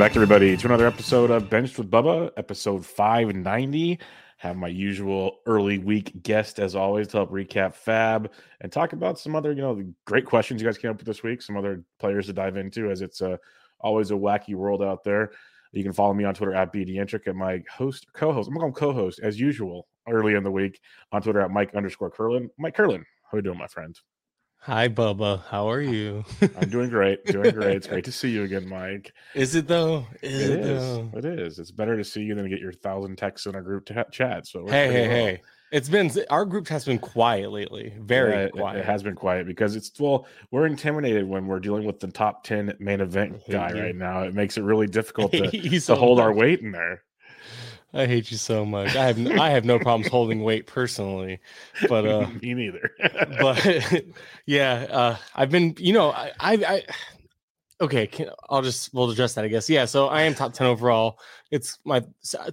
Back, everybody, to another episode of Benched with Bubba, episode 590. Have my usual early week guest, as always, to help recap FAAB and talk about some other, you know, the great questions you guys came up with this week, some other players to dive into, as it's uh, always a wacky world out there. You can follow me on Twitter at BDentrek and my host, co-host. I'm going to call him co-host as usual early in the week on Twitter at Mike underscore Kurland. Mike Kurland, how you doing, my friend? Hi, Bubba. How are you? I'm doing great. Doing great. It's great to see you again, Mike. Is it though? Is it, it is. Though? It is. It's better to see you than to get your thousand texts in our group t- chat. So hey, hey, well. hey. It's been our group has been quiet lately. Very yeah, quiet. It, it, has been quiet because it's well, we're intimidated when we're dealing with the top ten main event guy right now. It makes it really difficult to, so hold much. our weight in there. I hate you so much. I have I have no problems holding weight personally, but uh, me neither. but yeah, uh, I've been. You know, I I. I okay, can, I'll just we'll address that. I guess. Yeah. So I am top ten overall. It's my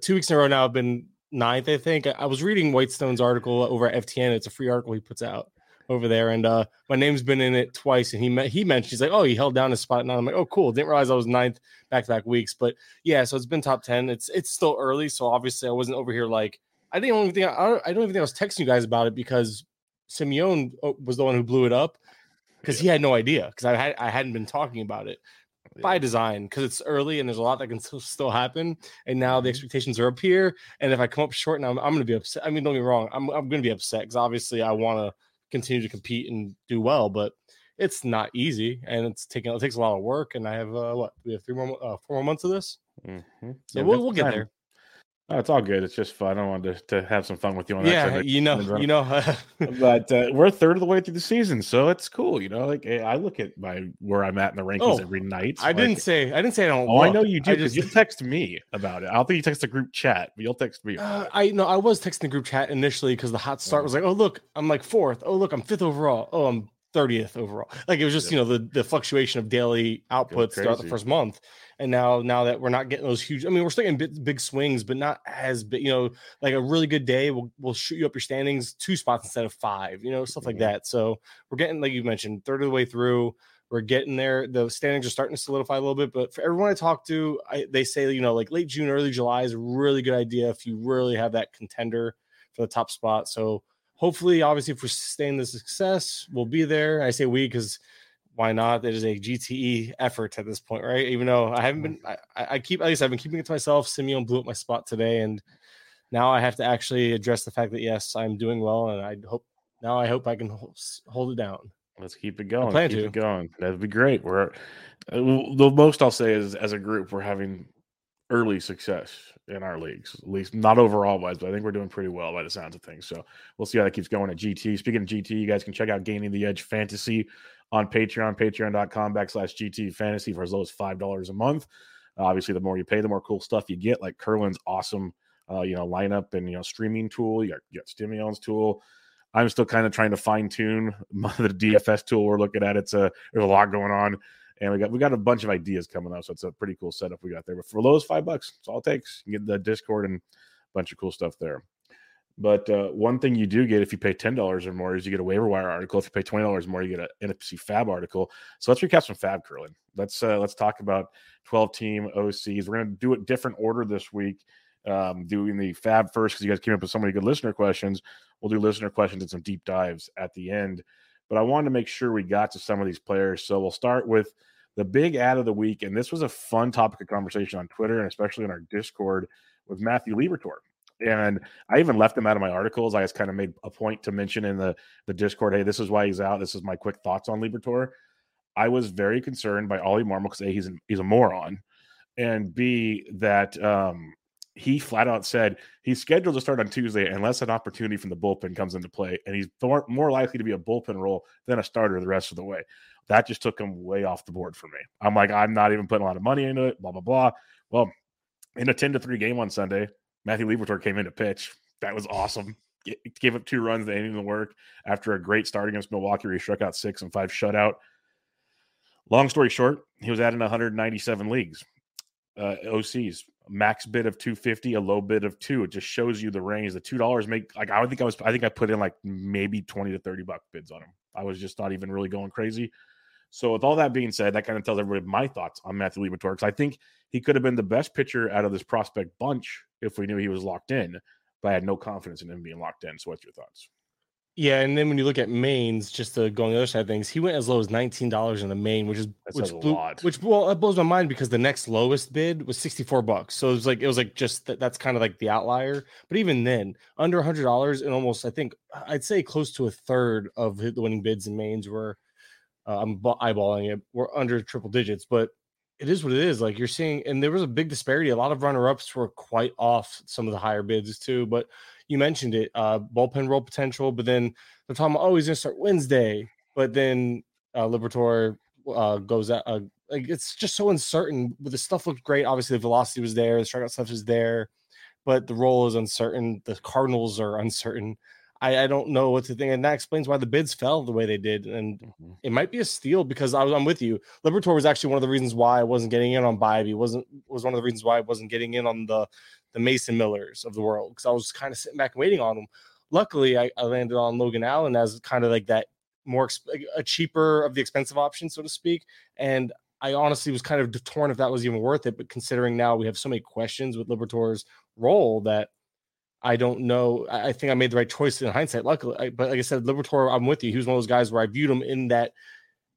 two weeks in a row now. I've been ninth. I think I was reading Whitestone's article over at FTN. It's a free article he puts out over there, and uh, my name's been in it twice. And he met, he mentioned he's like, oh, he held down his spot, and I'm like, oh, cool. Didn't realize I was ninth back to back weeks, but yeah, so it's been top ten. It's it's still early, so obviously I wasn't over here like I didn't even think I, I don't even think I was texting you guys about it because Simeone uh, was the one who blew it up because yeah. he had no idea because I had I hadn't been talking about it by design because it's early and there's a lot that can still, still happen. And now the mm-hmm. expectations are up here. And if I come up short now, I'm, I'm going to be upset. I mean, don't get me wrong, I'm, I'm going to be upset because obviously I want to continue to compete and do well, but it's not easy and it's taking it takes a lot of work. And I have uh, what we have three more uh, four more months of this, mm-hmm. so yeah, we'll, we'll get there. Oh, it's all good. It's just fun. I wanted to, to have some fun with you on that. Yeah, you know, you know. but uh, we're a third of the way through the season, so it's cool. You know, like eh, I look at my where I'm at in the rankings oh, every night. I like, didn't say I didn't say I don't. Oh, look. I know you do because just... you text me about it. I don't think you text the group chat, but you'll text me. Uh, I know I was texting the group chat initially because the hot start was like, oh look, I'm like fourth. Oh look, I'm fifth overall. Oh, I'm 30th overall. Like it was just, you know, the, the fluctuation of daily outputs throughout the first month. And now, now that we're not getting those huge, I mean, we're still getting big, big swings, but not as big, you know, like a really good day will, will shoot you up your standings two spots instead of five, you know, stuff like mm-hmm. that. So we're getting, like you mentioned, third of the way through. We're getting there. The standings are starting to solidify a little bit, but for everyone I talk to, I, they say, you know, like late June, early July is a really good idea if you really have that contender for the top spot. So, hopefully, obviously, if we sustain the success, we'll be there. I say we because why not? It is a GTE effort at this point, right? Even though I haven't been, I, I keep at least I've been keeping it to myself. Simeon blew up my spot today, and now I have to actually address the fact that yes, I'm doing well, and I hope now I hope I can hold it down. Let's keep it going. I plan keep to. it going. That'd be great. We're uh, the most I'll say is as a group, we're having early success in our leagues, at least not overall wise, but I think we're doing pretty well by the sounds of things. So we'll see how that keeps going at GT. Speaking of GT, you guys can check out Gaining the Edge Fantasy on Patreon, patreon.com backslash GT Fantasy for as low as $5 a month. Uh, obviously, the more you pay, the more cool stuff you get, like Kurland's awesome, uh, you know, lineup and, you know, streaming tool. You got, you got Stimeon's tool. I'm still kind of trying to fine tune the DFS tool we're looking at. It's a, there's a lot going on and we got we got a bunch of ideas coming up. So it's a pretty cool setup we got there. But for those five bucks, it's all it takes. You get the Discord and a bunch of cool stuff there. But uh, one thing you do get if you pay ten dollars or more is you get a waiver wire article. If you pay twenty dollars more, you get an NFBC FAAB article. So let's recap some FAAB Kurland. Let's uh, let's talk about twelve team OCs. We're gonna do it different order this week. Um, doing the FAAB first because you guys came up with so many good listener questions. We'll do listener questions and some deep dives at the end. But I wanted to make sure we got to some of these players. So we'll start with the big ad of the week, and this was a fun topic of conversation on Twitter and especially in our Discord with Matthew Liberatore. And I even left him out of my articles. I just kind of made a point to mention in the, the Discord, hey, this is why he's out. This is my quick thoughts on Liberatore. I was very concerned by Ollie Marmol because A, he's, an, he's a moron, and B, that um, he flat out said he's scheduled to start on Tuesday unless an opportunity from the bullpen comes into play, and he's more likely to be a bullpen role than a starter the rest of the way. That just took him way off the board for me. I'm like, I'm not even putting a lot of money into it, blah, blah, blah. Well, in a 10 to 3 game on Sunday, Matthew Liberatore came in to pitch. That was awesome. gave up two runs that ended the work after a great start against Milwaukee, where he struck out six and five shutout. Long story short, he was adding 197 leagues, uh, OCs, max bid of 250, a low bid of two. It just shows you the range. The two dollars make like I think I was I think I put in like maybe 20 to 30 buck bids on him. I was just not even really going crazy. So with all that being said, that kind of tells everybody my thoughts on Matthew Liberatore because I think he could have been the best pitcher out of this prospect bunch if we knew he was locked in, but I had no confidence in him being locked in. So what's your thoughts? Yeah, and then when you look at mains, just to go on the other side of things, he went as low as nineteen dollars in the main, which is which blew, which well, it blows my mind because the next lowest bid was sixty four bucks. So it was like it was like just that, that's kind of like the outlier. But even then, under hundred dollars and almost I think I'd say close to a third of the winning bids in mains were uh, I'm eyeballing it. We're under triple digits, but it is what it is. Like you're seeing, and there was a big disparity. A lot of runner ups were quite off some of the higher bids too. But you mentioned it, uh, bullpen role potential. But then they're talking about, oh, he's going to start Wednesday. But then uh, Liberatore uh, goes out. Uh, like it's just so uncertain. But the stuff looked great. Obviously, the velocity was there. The strikeout stuff is there, but the role is uncertain. The Cardinals are uncertain. I, I don't know what to think, and that explains why the bids fell the way they did. And mm-hmm. it might be a steal because I was I'm with you. Libertor was actually one of the reasons why I wasn't getting in on Bibee. wasn't was one of the reasons why I wasn't getting in on the the Mason Millers of the world because I was kind of sitting back and waiting on them. Luckily, I, I landed on Logan Allen as kind of like that more a cheaper of the expensive option, so to speak. And I honestly was kind of torn if that was even worth it. But considering now we have so many questions with Libertor's role that I don't know. I think I made the right choice in hindsight. Luckily, but like I said, Libertor, I'm with you. He was one of those guys where I viewed him in that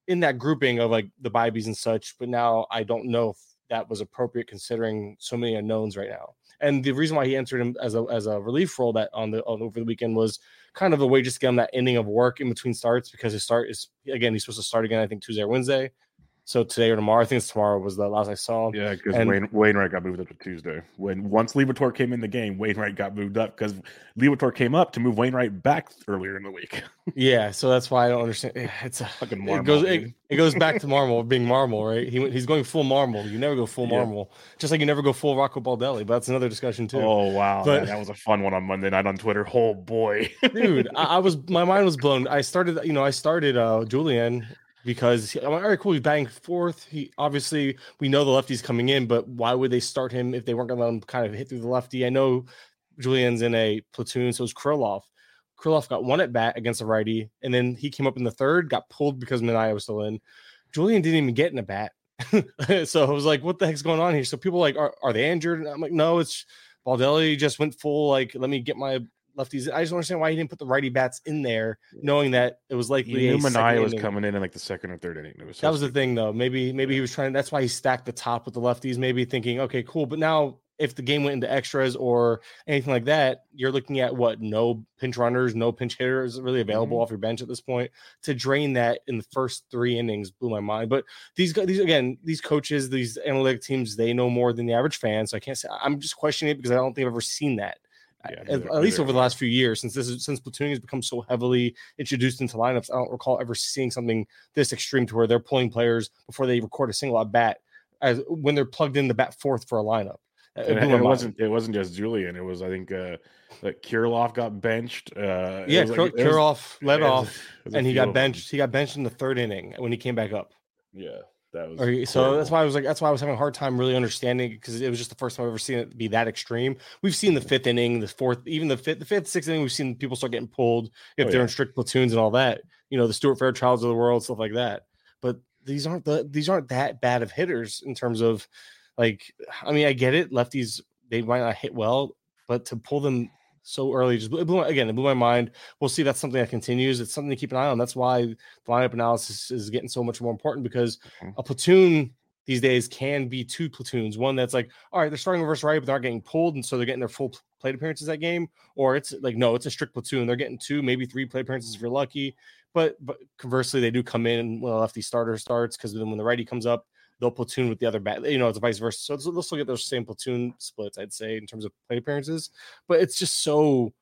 in that grouping of like the Bibees and such. But now I don't know if that was appropriate considering so many unknowns right now. And the reason why he entered him as a as a relief role that on the on, over the weekend was kind of a way just to get him that ending of work in between starts because his start is again he's supposed to start again I think Tuesday or Wednesday. So today or tomorrow, I think it's tomorrow was the last I saw. Yeah, because Wayne, Wainwright got moved up to Tuesday. When once Liberatore came in the game, Wainwright got moved up because Liberatore came up to move Wainwright back earlier in the week. yeah, so that's why I don't understand. It's a fucking Marmol, it goes it, it, goes back to Marmol being Marmol, right? He he's going full Marmol. You never go full yeah. Marmol, just like you never go full Rocco Baldelli. But that's another discussion too. Oh wow, but, man, that was a fun one on Monday night on Twitter. Oh boy, dude, I, I was my mind was blown. I started, you know, I started uh Julien because I'm like, all right, cool. He's batting fourth. He obviously we know the lefty's coming in, but why would they start him if they weren't going to let him kind of hit through the lefty? I know Julien's in a platoon, so it's Kirilloff. Kirilloff got one at bat against a righty, and then he came up in the third, got pulled because Manaea was still in. Julian didn't even get in a bat. so I was like, what the heck's going on here? So people like, are, are they injured? And I'm like, no, it's Baldelli just went full, like, let me get my lefties. I just don't understand why he didn't put the righty bats in there, knowing that it was likely. He knew Manaea was coming in in like the second or third inning. Was that was the thing, though. Maybe maybe yeah. he was trying. That's why he stacked the top with the lefties. Maybe thinking, okay, cool. But now, if the game went into extras or anything like that, you're looking at what? No pinch runners, no pinch hitters really available mm-hmm. off your bench at this point. To drain that in the first three innings blew my mind. But these these again, these coaches, these analytic teams, they know more than the average fan. So I can't say I'm just questioning it because I don't think I've ever seen that yeah, at, at least over the last few years, since this is since platooning has become so heavily introduced into lineups, I don't recall ever seeing something this extreme to where they're pulling players before they record a single at bat as when they're plugged in the bat fourth for a lineup. It, and it wasn't it wasn't just Julien. It was I think uh like Kirilloff got benched. Uh yeah, like, Kirilloff led off and he got benched. He got benched in the third inning when he came back up. Yeah. That was so that's why I was like that's why I was having a hard time really understanding because it was just the first time I've ever seen it be that extreme. We've seen the fifth inning, the fourth, even the fifth, the fifth, sixth inning. We've seen people start getting pulled if oh, they're yeah. in strict platoons and all that. You know, the Stuart Fairchilds of the world, stuff like that. But these aren't the these aren't that bad of hitters in terms of like. I mean, I get it. Lefties they might not hit well, but to pull them so early. Just it blew, again, it blew my mind. We'll see. That's something that continues. It's something to keep an eye on. That's why the lineup analysis is getting so much more important because mm-hmm. a platoon these days can be two platoons. One that's like, all right, they're starting reverse right, but they're not getting pulled, and so they're getting their full plate appearances that game. Or it's like, no, it's a strict platoon. They're getting two, maybe three plate appearances if you're lucky. But but conversely, they do come in when a lefty starter starts because then when the righty comes up, they'll platoon with the other bat. You know, it's vice versa. So they'll still get those same platoon splits, I'd say, in terms of play appearances. But it's just so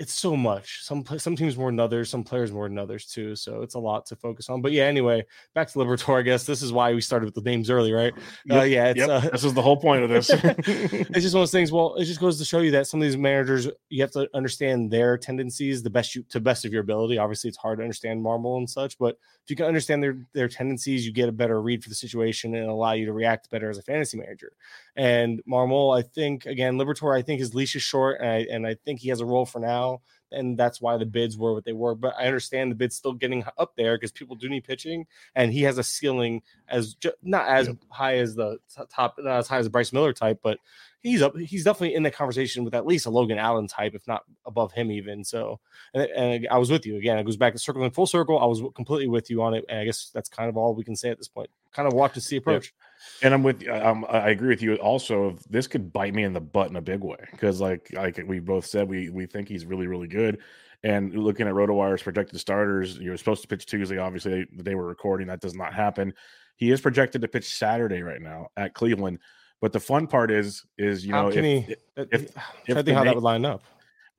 it's so much. Some some teams more than others, some players more than others too. So it's a lot to focus on. But yeah, anyway, back to Liberatore. I guess this is why we started with the names early, right? Yep, uh, yeah, it's, yep. uh, this is the whole point of this. it's just one of those things. Well, it just goes to show you that some of these managers, you have to understand their tendencies the best you to best of your ability. Obviously, it's hard to understand Marmol and such, but if you can understand their their tendencies, you get a better read for the situation and allow you to react better as a fantasy manager. And Marmol, I think again, Libertor, I think his leash is short, and I, and I think he has a role for now and that's why the bids were what they were. But I understand the bids still getting up there because people do need pitching, and he has a ceiling as not as yeah. high as the top, not as high as Bryce Miller type, but he's up. He's definitely in the conversation with at least a Logan Allen type, if not above him even. So, and, and I was with you again. It goes back to circling full circle. I was completely with you on it, and I guess that's kind of all we can say at this point. Kind of watch and see approach. Yeah. And I'm with um, I agree with you. Also, this could bite me in the butt in a big way because, like, like we both said, we we think he's really really good. And looking at RotoWire's projected starters, you're supposed to pitch Tuesday. Obviously, the day we're recording, that does not happen. He is projected to pitch Saturday right now at Cleveland. But the fun part is, is you how know, can if, he? If, if, if I think how that would line up.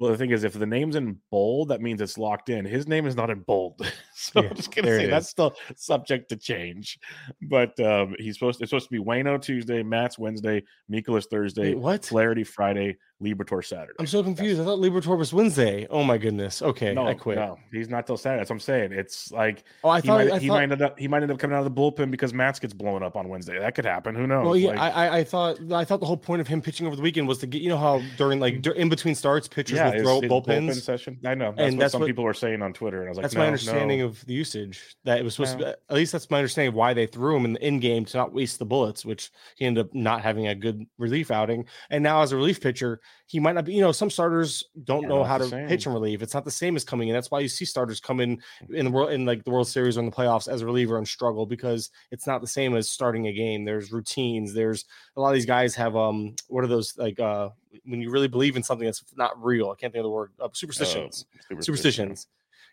Well, the thing is, if the name's in bold, that means it's locked in. His name is not in bold, so yeah, I'm just gonna say that's still subject to change. But um, he's supposed to, it's supposed to be Wayno Tuesday, Matz Wednesday, Mikolas Thursday, Wait, what Flaherty Friday, Liberatore Saturday. I'm so confused. That's... I thought Libertor was Wednesday. Oh my goodness. Okay, no, I quit. No, he's not till Saturday. That's what I'm saying. It's like oh, I thought he might, I he thought... might end up he might end up coming out of the bullpen because Matz gets blown up on Wednesday. That could happen. Who knows? Well, yeah, like... I I thought I thought the whole point of him pitching over the weekend was to get you know how during like mm-hmm. in between starts pitchers yeah, will throw bullpens bullpen session. I know that's and what that's some what, people were saying on Twitter, and I was like, that's no, my understanding no. of the usage that it was supposed to. Be, at least that's my understanding of why they threw him in the end game to not waste the bullets, which he ended up not having a good relief outing. And now as a relief pitcher, he might not be. You know, some starters don't know how to same. pitch and relieve. It's not the same as coming in. That's why you see starters come in in the world in like the World Series or in the playoffs as a reliever and struggle because it's not the same as starting a game. There's routines. There's a lot of these guys have um what are those like uh when you really believe in something that's not real. I can't think of the word uh, superstitions. Uh, superstitions. superstitions.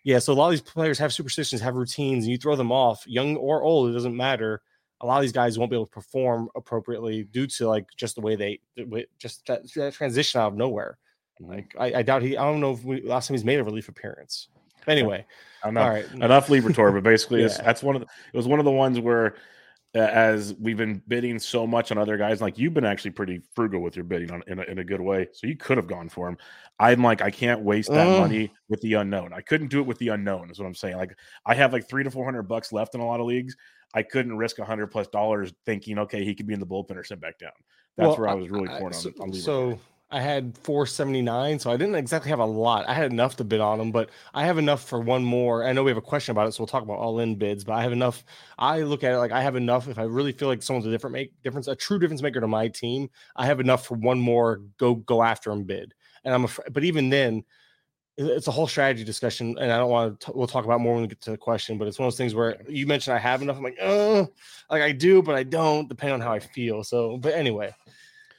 Yeah, so a lot of these players have superstitions, have routines, and you throw them off, young or old, it doesn't matter a lot of these guys won't be able to perform appropriately due to like just the way they just that, that transition out of nowhere. Mm-hmm. Like I, I, doubt he. I don't know if we, last time he's made a relief appearance. Anyway, all right, enough Liberatore. But basically, yeah. that's one of the, it was one of the ones where uh, as we've been bidding so much on other guys, like you've been actually pretty frugal with your bidding on in a, in a good way. So you could have gone for him. I'm like, I can't waste that uh. money with the unknown. I couldn't do it with the unknown. Is what I'm saying. Like I have like three to four hundred bucks left in a lot of leagues. I couldn't risk a hundred plus dollars thinking, okay, he could be in the bullpen or sent back down. That's well, where I was really torn so, on. on so I had 479, so I didn't exactly have a lot. I had enough to bid on them, but I have enough for one more. I know we have a question about it, so we'll talk about all in bids, but I have enough. I look at it like I have enough. If I really feel like someone's a different make difference, a true difference maker to my team, I have enough for one more go go after him bid. And I'm afraid, but even then, it's a whole strategy discussion, and I don't want to. We'll talk about more when we get to the question, but it's one of those things where you mentioned I have enough. I'm like, oh, like I do, but I don't, depending on how I feel. So, but anyway,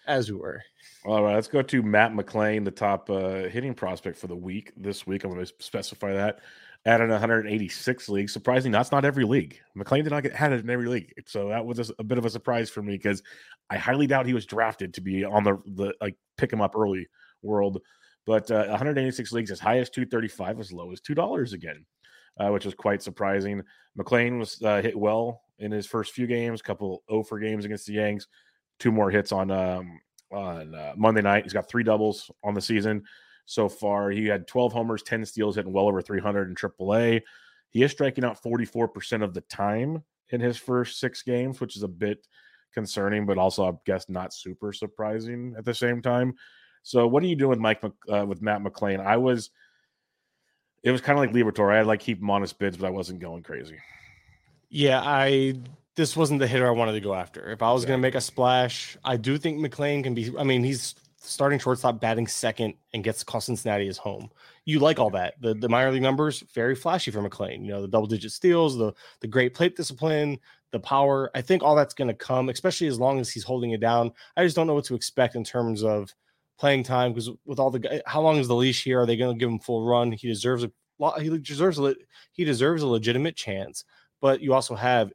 as we were. All right, let's go to Matt McLain, the top uh, hitting prospect for the week. This week, I'm going to specify that at an 186 league. Surprisingly, that's not every league. McLain did not get had it in every league, so that was a, a bit of a surprise for me because I highly doubt he was drafted to be on the the like pick him up early world. But uh, 186 leagues, as high as 235, as low as two dollars again, uh, which was quite surprising. McLain was uh, hit well in his first few games, a couple O for games against the Yanks, two more hits on um, on uh, Monday night. He's got three doubles on the season so far. He had 12 homers, 10 steals, hitting well over 300 in AAA. He is striking out 44% of the time in his first six games, which is a bit concerning, but also I guess not super surprising at the same time. So, what are you doing with Mike uh, with Matt McLain? I was, it was kind of like Liberatore. I had like keep him on his bids, but I wasn't going crazy. Yeah, I this wasn't the hitter I wanted to go after. If I was going to make a splash, I do think McLain can be. I mean, he's starting shortstop, batting second, and gets call Cincinnati as home. You like all that. The the minor league numbers very flashy for McLain. You know, the double digit steals, the the great plate discipline, the power. I think all that's going to come, especially as long as he's holding it down. I just don't know what to expect in terms of playing time because with all the eh, how long is the leash here? Are they going to give him full run? He deserves a lot. he deserves a he deserves a legitimate chance. But you also have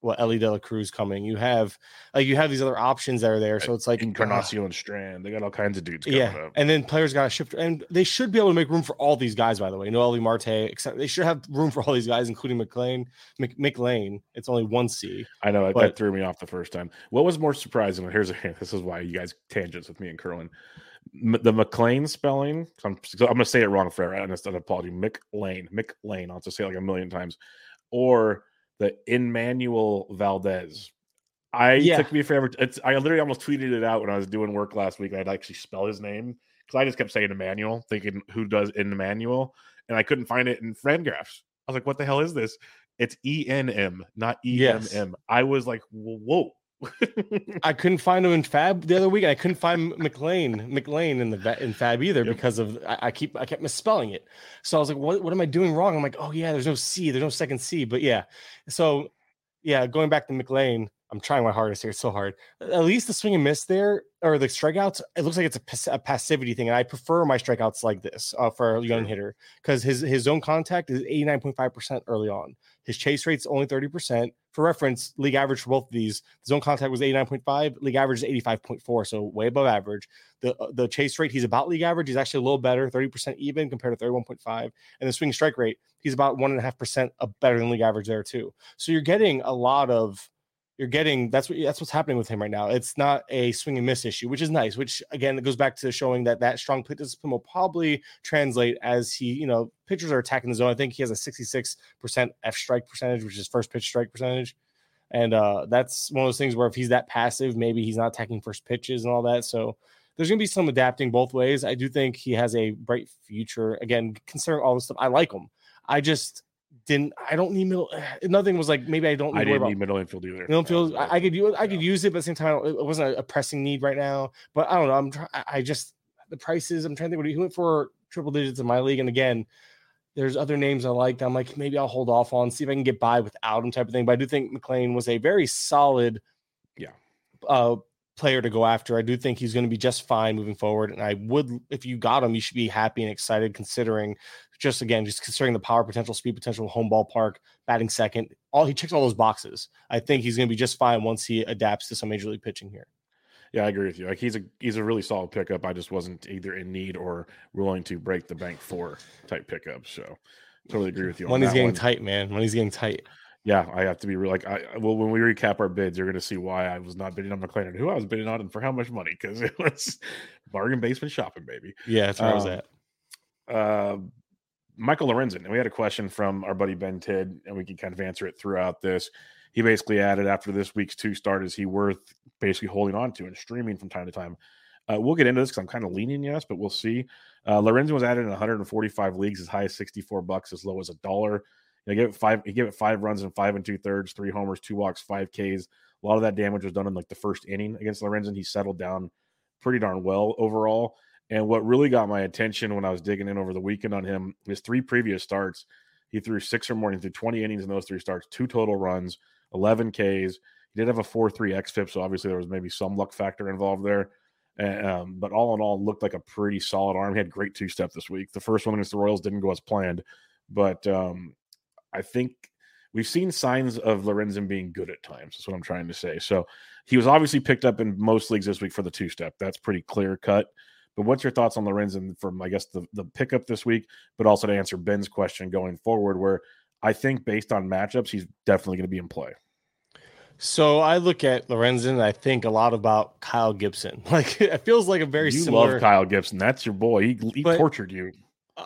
what Elly De La Cruz coming. You have like you have these other options that are there. So it's like Encarnacion uh, Strand. They got all kinds of dudes. yeah, up. and then players got to shift, and they should be able to make room for all these guys. By the way, Noelvi Marte, except they should have room for all these guys, including McLean, Mc, McLain. It's only one C. I know but, that threw me off the first time. What was more surprising? Here's a hint. This is why you guys tangents with me and Curlin. the McLean spelling. I'm, I'm going to say it wrong. And it's an apology. McLean, McLean. I'll just say it like a million times. Or the Enmanuel Valdez. I yeah. took me forever. It's I literally almost tweeted it out when I was doing work last week. I'd actually spell his name because I just kept saying Emmanuel, thinking who does in Emmanuel, and I couldn't find it in FanGraphs. I was like, "What the hell is this?" It's E N M, not E M M. I was like, "Whoa." I couldn't find him in FAAB the other week. I couldn't find McLean McLean in the in FAAB either yep. because of I, I, keep I kept misspelling it. So I was like, what what am I doing wrong? I'm like, oh yeah, there's no C, there's no second C. But yeah, so yeah, going back to McLean, I'm trying my hardest here. It's so hard. At least the swing and miss there, or the strikeouts, it looks like it's a, a passivity thing. And I prefer my strikeouts like this uh, for a young hitter because his his zone contact is 89.5% early on. His chase rate's only 30%. For reference, league average for both of these, the zone contact was 89.5, league average is 85.4, so way above average. The uh, the chase rate, he's about league average. He's actually a little better, 30% even compared to 31.5. And the swing strike rate, he's about one and a half percent better than league average there too. So you're getting a lot of you're getting that's what that's what's happening with him right now. It's not a swing and miss issue, which is nice. Which again, it goes back to showing that that strong plate discipline will probably translate as he, you know, pitchers are attacking the zone. I think he has a 66% F strike percentage, which is first pitch strike percentage, and uh, that's one of those things where if he's that passive, maybe he's not attacking first pitches and all that. So there's going to be some adapting both ways. I do think he has a bright future. Again, considering all this stuff, I like him. I just didn't I don't need middle. Nothing was like maybe I don't. Need I didn't need middle infield either. Middle infield, I, I, could use I could use it, but at the same time, it wasn't a, pressing need right now. But I don't know. I'm trying. I just the prices. I'm trying to think. What he went for triple digits in my league, and again, there's other names I like. I'm like maybe I'll hold off on, see if I can get by without him, type of thing. But I do think McLean was a very solid, yeah, uh, player to go after. I do think he's going to be just fine moving forward. And I would, if you got him, you should be happy and excited considering just again, just considering the power potential, speed potential, home ballpark, batting second. All he checks all those boxes. I think he's going to be just fine once he adapts to some major league pitching here. Yeah, I agree with you. Like he's a he's a really solid pickup. I just wasn't either in need or willing to break the bank for type pickup. So totally agree with you. Money's getting one. tight, man. Money's getting tight yeah, I have to be real. Like, I well, when we recap our bids, you're going to see why I was not bidding on McLaren, and who I was bidding on, and for how much money, because it was bargain basement shopping, baby. Yeah, that's where um, I was um, at. Uh, Michael Lorenzen, and we had a question from our buddy Ben Tid, and we can kind of answer it throughout this. He basically added after this week's two start, is he worth basically holding on to and streaming from time to time? Uh, we'll get into this because I'm kind of leaning yes, but we'll see. Uh, Lorenzen was added in 145 leagues, as high as 64 bucks, as low as a dollar. He gave it five. He gave it five runs in five and two thirds, three homers, two walks, five Ks. A lot of that damage was done in like the first inning against Lorenzen. He settled down pretty darn well overall. And what really got my attention when I was digging in over the weekend on him, his three previous starts, he threw six or more. He threw 20 innings in those three starts, two total runs, 11 Ks. He did have a 4 3 x XFIP, so obviously there was maybe some luck factor involved there. Um, but all in all, looked like a pretty solid arm. He had great two step this week. The first one against the Royals didn't go as planned, but um, I think we've seen signs of Lorenzen being good at times. That's what I'm trying to say. So he was obviously picked up in most leagues this week for the two step. That's pretty clear cut. But what's your thoughts on Lorenzen from, I guess, the, the pickup this week, but also to answer Ben's question going forward, where I think based on matchups, he's definitely going to be in play. So I look at Lorenzen, and I think a lot about Kyle Gibson. Like it feels like a very you similar... love Kyle Gibson. That's your boy. He, he but, tortured you.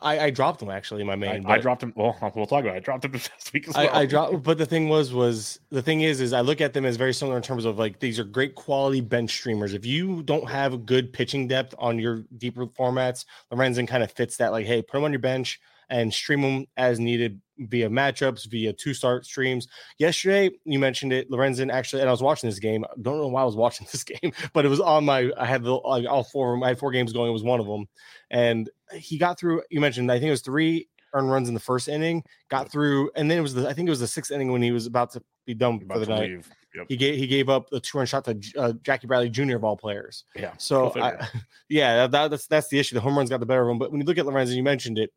I, I dropped him actually my main. I, I, dropped him. Well, we'll talk about. it. I dropped him this week as well. I, I dropped, but the thing was, was the thing is, is I look at them as very similar in terms of like these are great quality bench streamers. If you don't have a good pitching depth on your deeper formats, Lorenzen kind of fits that. Like, hey, put him on your bench and stream them as needed via matchups, via two start streams. Yesterday, you mentioned it, Lorenzen actually, and I was watching this game. I don't know why I was watching this game, but it was on my. I had the like all four of them. I had four games going. It was one of them, and he got through. You mentioned, I think it was three earned runs in the first inning. Got through, and then it was the. I think it was the sixth inning when he was about to be done about for the night. Yep. He gave he gave up the two run shot to uh, Jackie Bradley Jr. of all players. Yeah. So I, yeah, that, that's that's the issue. The home runs got the better of him. But when you look at Lorenzen, you mentioned it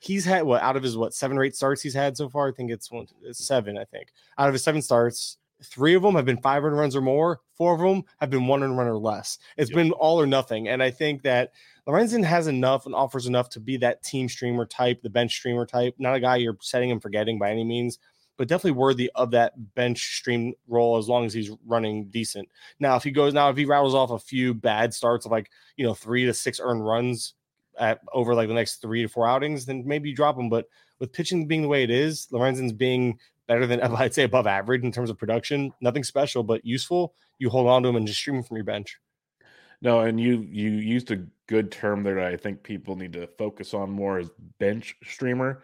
he's had what out of his what seven or eight starts he's had so far. I think it's one it's seven. I think out of his seven starts, three of them have been five run runs or more. Four of them have been one run or less. It's yep. been all or nothing. And I think that Lorenzen has enough and offers enough to be that team streamer type, the bench streamer type. Not a guy you're setting and forgetting by any means. But definitely worthy of that bench stream role as long as he's running decent. Now, if he goes now, if he rattles off a few bad starts of like you know three to six earned runs, at over like the next three to four outings, then maybe you drop him. But with pitching being the way it is, Lorenzen's being better than I'd say above average in terms of production. Nothing special, but useful. You hold on to him and just stream him from your bench. No, and you you used a good term there that I think people need to focus on more is bench streamer.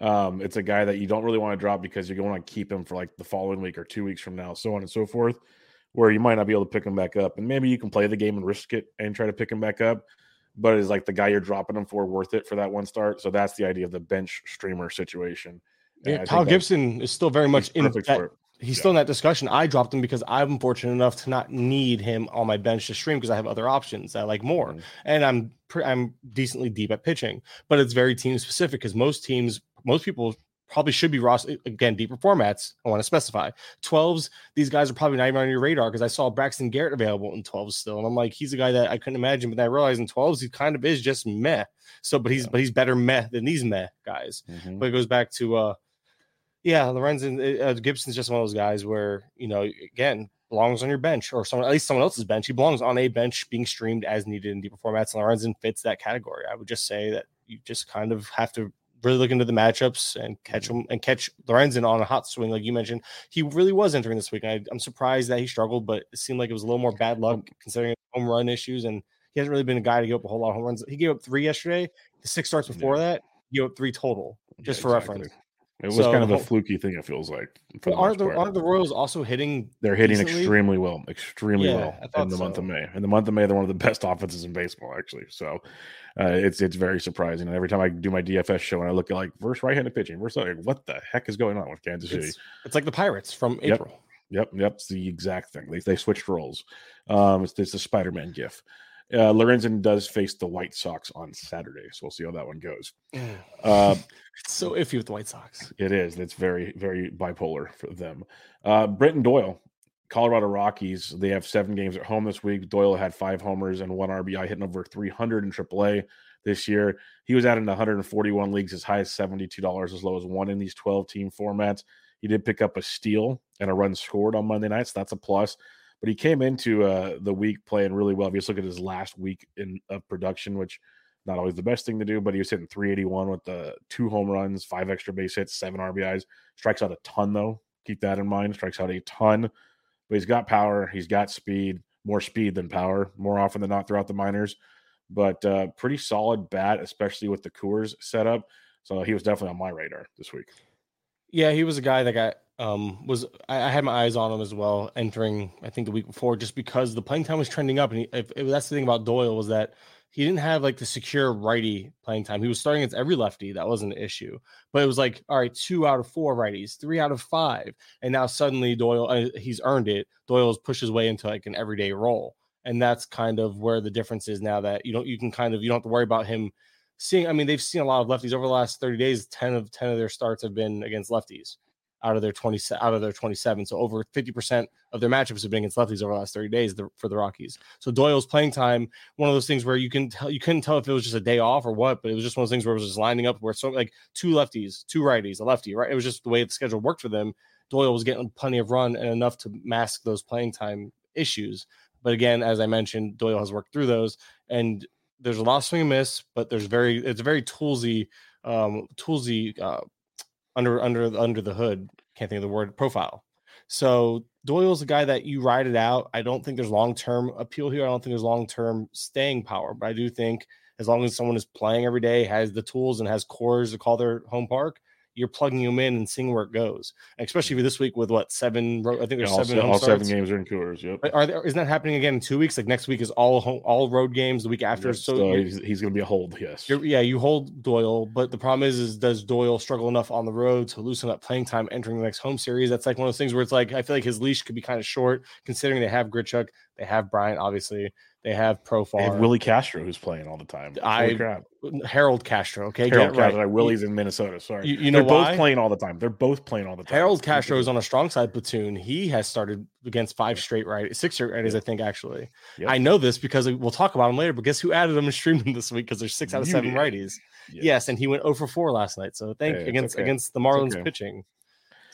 Um, it's a guy that you don't really want to drop because you're going to keep him for like the following week or two weeks from now, so on and so forth, where you might not be able to pick him back up. And maybe you can play the game and risk it and try to pick him back up but is like the guy you're dropping him for worth it for that one start? So that's the idea of the bench streamer situation. Yeah, Kyle Gibson is still very much in that. He's yeah. still in that discussion. I dropped him because I'm fortunate enough to not need him on my bench to stream because I have other options I like more, mm-hmm. and I'm I'm decently deep at pitching. But it's very team specific because most teams, most people probably should be Ross again deeper formats. I want to specify 12s. These guys are probably not even on your radar because I saw Braxton Garrett available in 12s still, and I'm like, he's a guy that I couldn't imagine. But I realized in 12s he kind of is just meh. So, but he's yeah. but he's better meh than these meh guys. Mm-hmm. But it goes back to uh, yeah, Lorenzen eh, uh, Gibson's just one of those guys where you know again belongs on your bench or someone at least someone else's bench. He belongs on a bench being streamed as needed in deeper formats. And Lorenzen fits that category. I would just say that you just kind of have to really look into the matchups and catch mm-hmm. him and catch Lorenzen on a hot swing, like you mentioned. He really was entering this week. I, am surprised that he struggled, but it seemed like it was a little more bad luck mm-hmm. considering home run issues. And he hasn't really been a guy to give up a whole lot of home runs. He gave up three yesterday. The six starts before yeah. that, he gave up three total, just yeah, for exactly. reference. It was so, kind of a fluky thing. It feels like. The aren't, the, aren't the Royals also hitting? They're hitting decently? extremely well, extremely yeah, well in the so. month of May. In the month of May, they're one of the best offenses in baseball, actually. So, uh, it's it's very surprising. And every time I do my DFS show and I look at like versus right-handed pitching, versus like, what the heck is going on with Kansas City? It's, it's like the Pirates from April. Yep, yep, yep. It's the exact thing. They they switched roles. Um, it's, it's the Spider-Man gif. Uh, Lorenzen does face the White Sox on Saturday, so we'll see how that one goes. Uh, it's so iffy with the White Sox. It is. It's very, very bipolar for them. Uh, Brenton Doyle, Colorado Rockies. They have seven games at home this week. Doyle had five homers and one RBI, hitting over 300 in AAA this year. He was out in 141 leagues, as high as $72, as low as one in these 12 team formats. He did pick up a steal and a run scored on Monday night, so that's a plus. But he came into uh, the week playing really well. If you just look at his last week in of production, which not always the best thing to do, but he was hitting 381 with the two home runs, five extra base hits, seven RBIs. Strikes out a ton though. Keep that in mind. Strikes out a ton, but he's got power. He's got speed, more speed than power, more often than not throughout the minors. But uh, pretty solid bat, especially with the Coors setup. So he was definitely on my radar this week. Yeah, he was a guy that got um, was I, I, had my eyes on him as well entering I think the week before just because the playing time was trending up and he, if, if that's the thing about Doyle was that he didn't have like the secure righty playing time. He was starting against every lefty. That wasn't an issue. But it was like, all right, two out of four righties, three out of five. And now suddenly Doyle, uh, he's earned it. Doyle's pushed his way into like an everyday role. And that's kind of where the difference is now that you don't, you can kind of, you don't have to worry about him seeing. I mean, they've seen a lot of lefties over the last 30 days. 10 of 10 of their starts have been against lefties out of their 20 out of their 27. So over 50% of their matchups have been against lefties over the last 30 days for the Rockies. So Doyle's playing time, one of those things where you can tell you couldn't tell if it was just a day off or what, but it was just one of those things where it was just lining up where so like two lefties, two righties, a lefty, right? It was just the way the schedule worked for them. Doyle was getting plenty of run and enough to mask those playing time issues. But again, as I mentioned, Doyle has worked through those and there's a lot of swing and miss, but there's very it's a very toolsy, um, toolsy uh, under under under the hood. Can't think of the word profile. So Doyle's a guy that you ride it out. I don't think there's long term appeal here. I don't think there's long term staying power, but I do think as long as someone is playing every day, has the tools and has Coors to call their home park, you're plugging them in and seeing where it goes. Especially for this week with what seven? I think there's all, seven. se- home all seven games are in Coors. Yep. Are there? Isn't that happening again in two weeks? Like next week is all home, all road games. The week after, Yep, so so he's, he's going to be a hold. Yes. yeah, you hold Doyle, but the problem is, is does Doyle struggle enough on the road to loosen up playing time entering the next home series? That's like one of those things where it's like I feel like his leash could be kind of short, considering they have Grichuk, they have Bryant, obviously, they have They have Profar, Willi Castro who's playing all the time. I- crap. Harold Castro. Okay, Harold it right. Castro. Willi's in Minnesota. Sorry. You, you know They're both playing all the time. They're both playing all the time. Harold Castro is on a strong side platoon. He has started against five straight right, six straight righties, I think. Actually, Yep. I know this because we'll talk about him later. But guess who added him and streamed him this week? Because there's six out of You seven did. righties. Yeah. Yes, and he went 0 for 4 last night. So thank Hey, against okay. against the Marlins okay. pitching.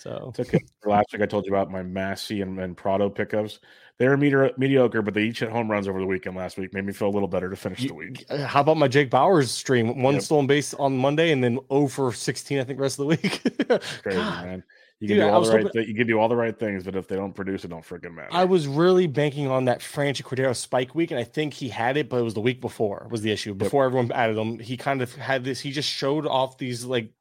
So It's okay. Last week I told you about my Massey and, and Prado pickups. They were meteor, mediocre, but they each hit home runs over the weekend last week. Made me feel a little better to finish You- the week. uh, how about my Jake Bauers stream? One Yep. stolen base on Monday and then 0 for 16, I think, rest of the week. Crazy, man. You can Dude, do all the right hoping- thi- You can do all the right things, but if they don't produce, it don't freaking matter. I was really banking on that Franchy Cordero spike week, and I think he had it, but it was the week before was the issue. Before everyone added him, he kind of had this. He just showed off these like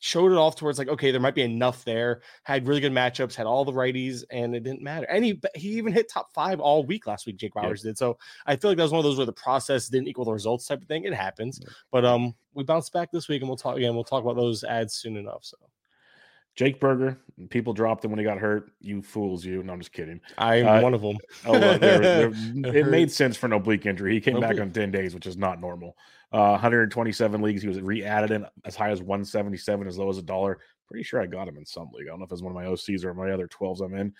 showed it off towards like okay, there might be enough there. Had really good matchups, had all the righties, and it didn't matter. And he he even hit top five all week last week. Jake. Bauers did. So I feel like that was one of those where the process didn't equal the results type of thing. It happens, Yep. but um, we bounced back this week, and we'll talk again. We'll talk about those ads soon enough. So Jake Burger. People dropped him when he got hurt. You fools, you. No, I'm just kidding. I'm Uh, one of them. Oh, well, there- there- it Hurt. made sense for an oblique injury. He came An back oblique. on 10 days, which is not normal. Uh, 127 leagues. He was re added in as high as 177, as low as a dollar. Pretty sure I got him in some league. I don't know if it's one of my OCs or my other 12s I'm in.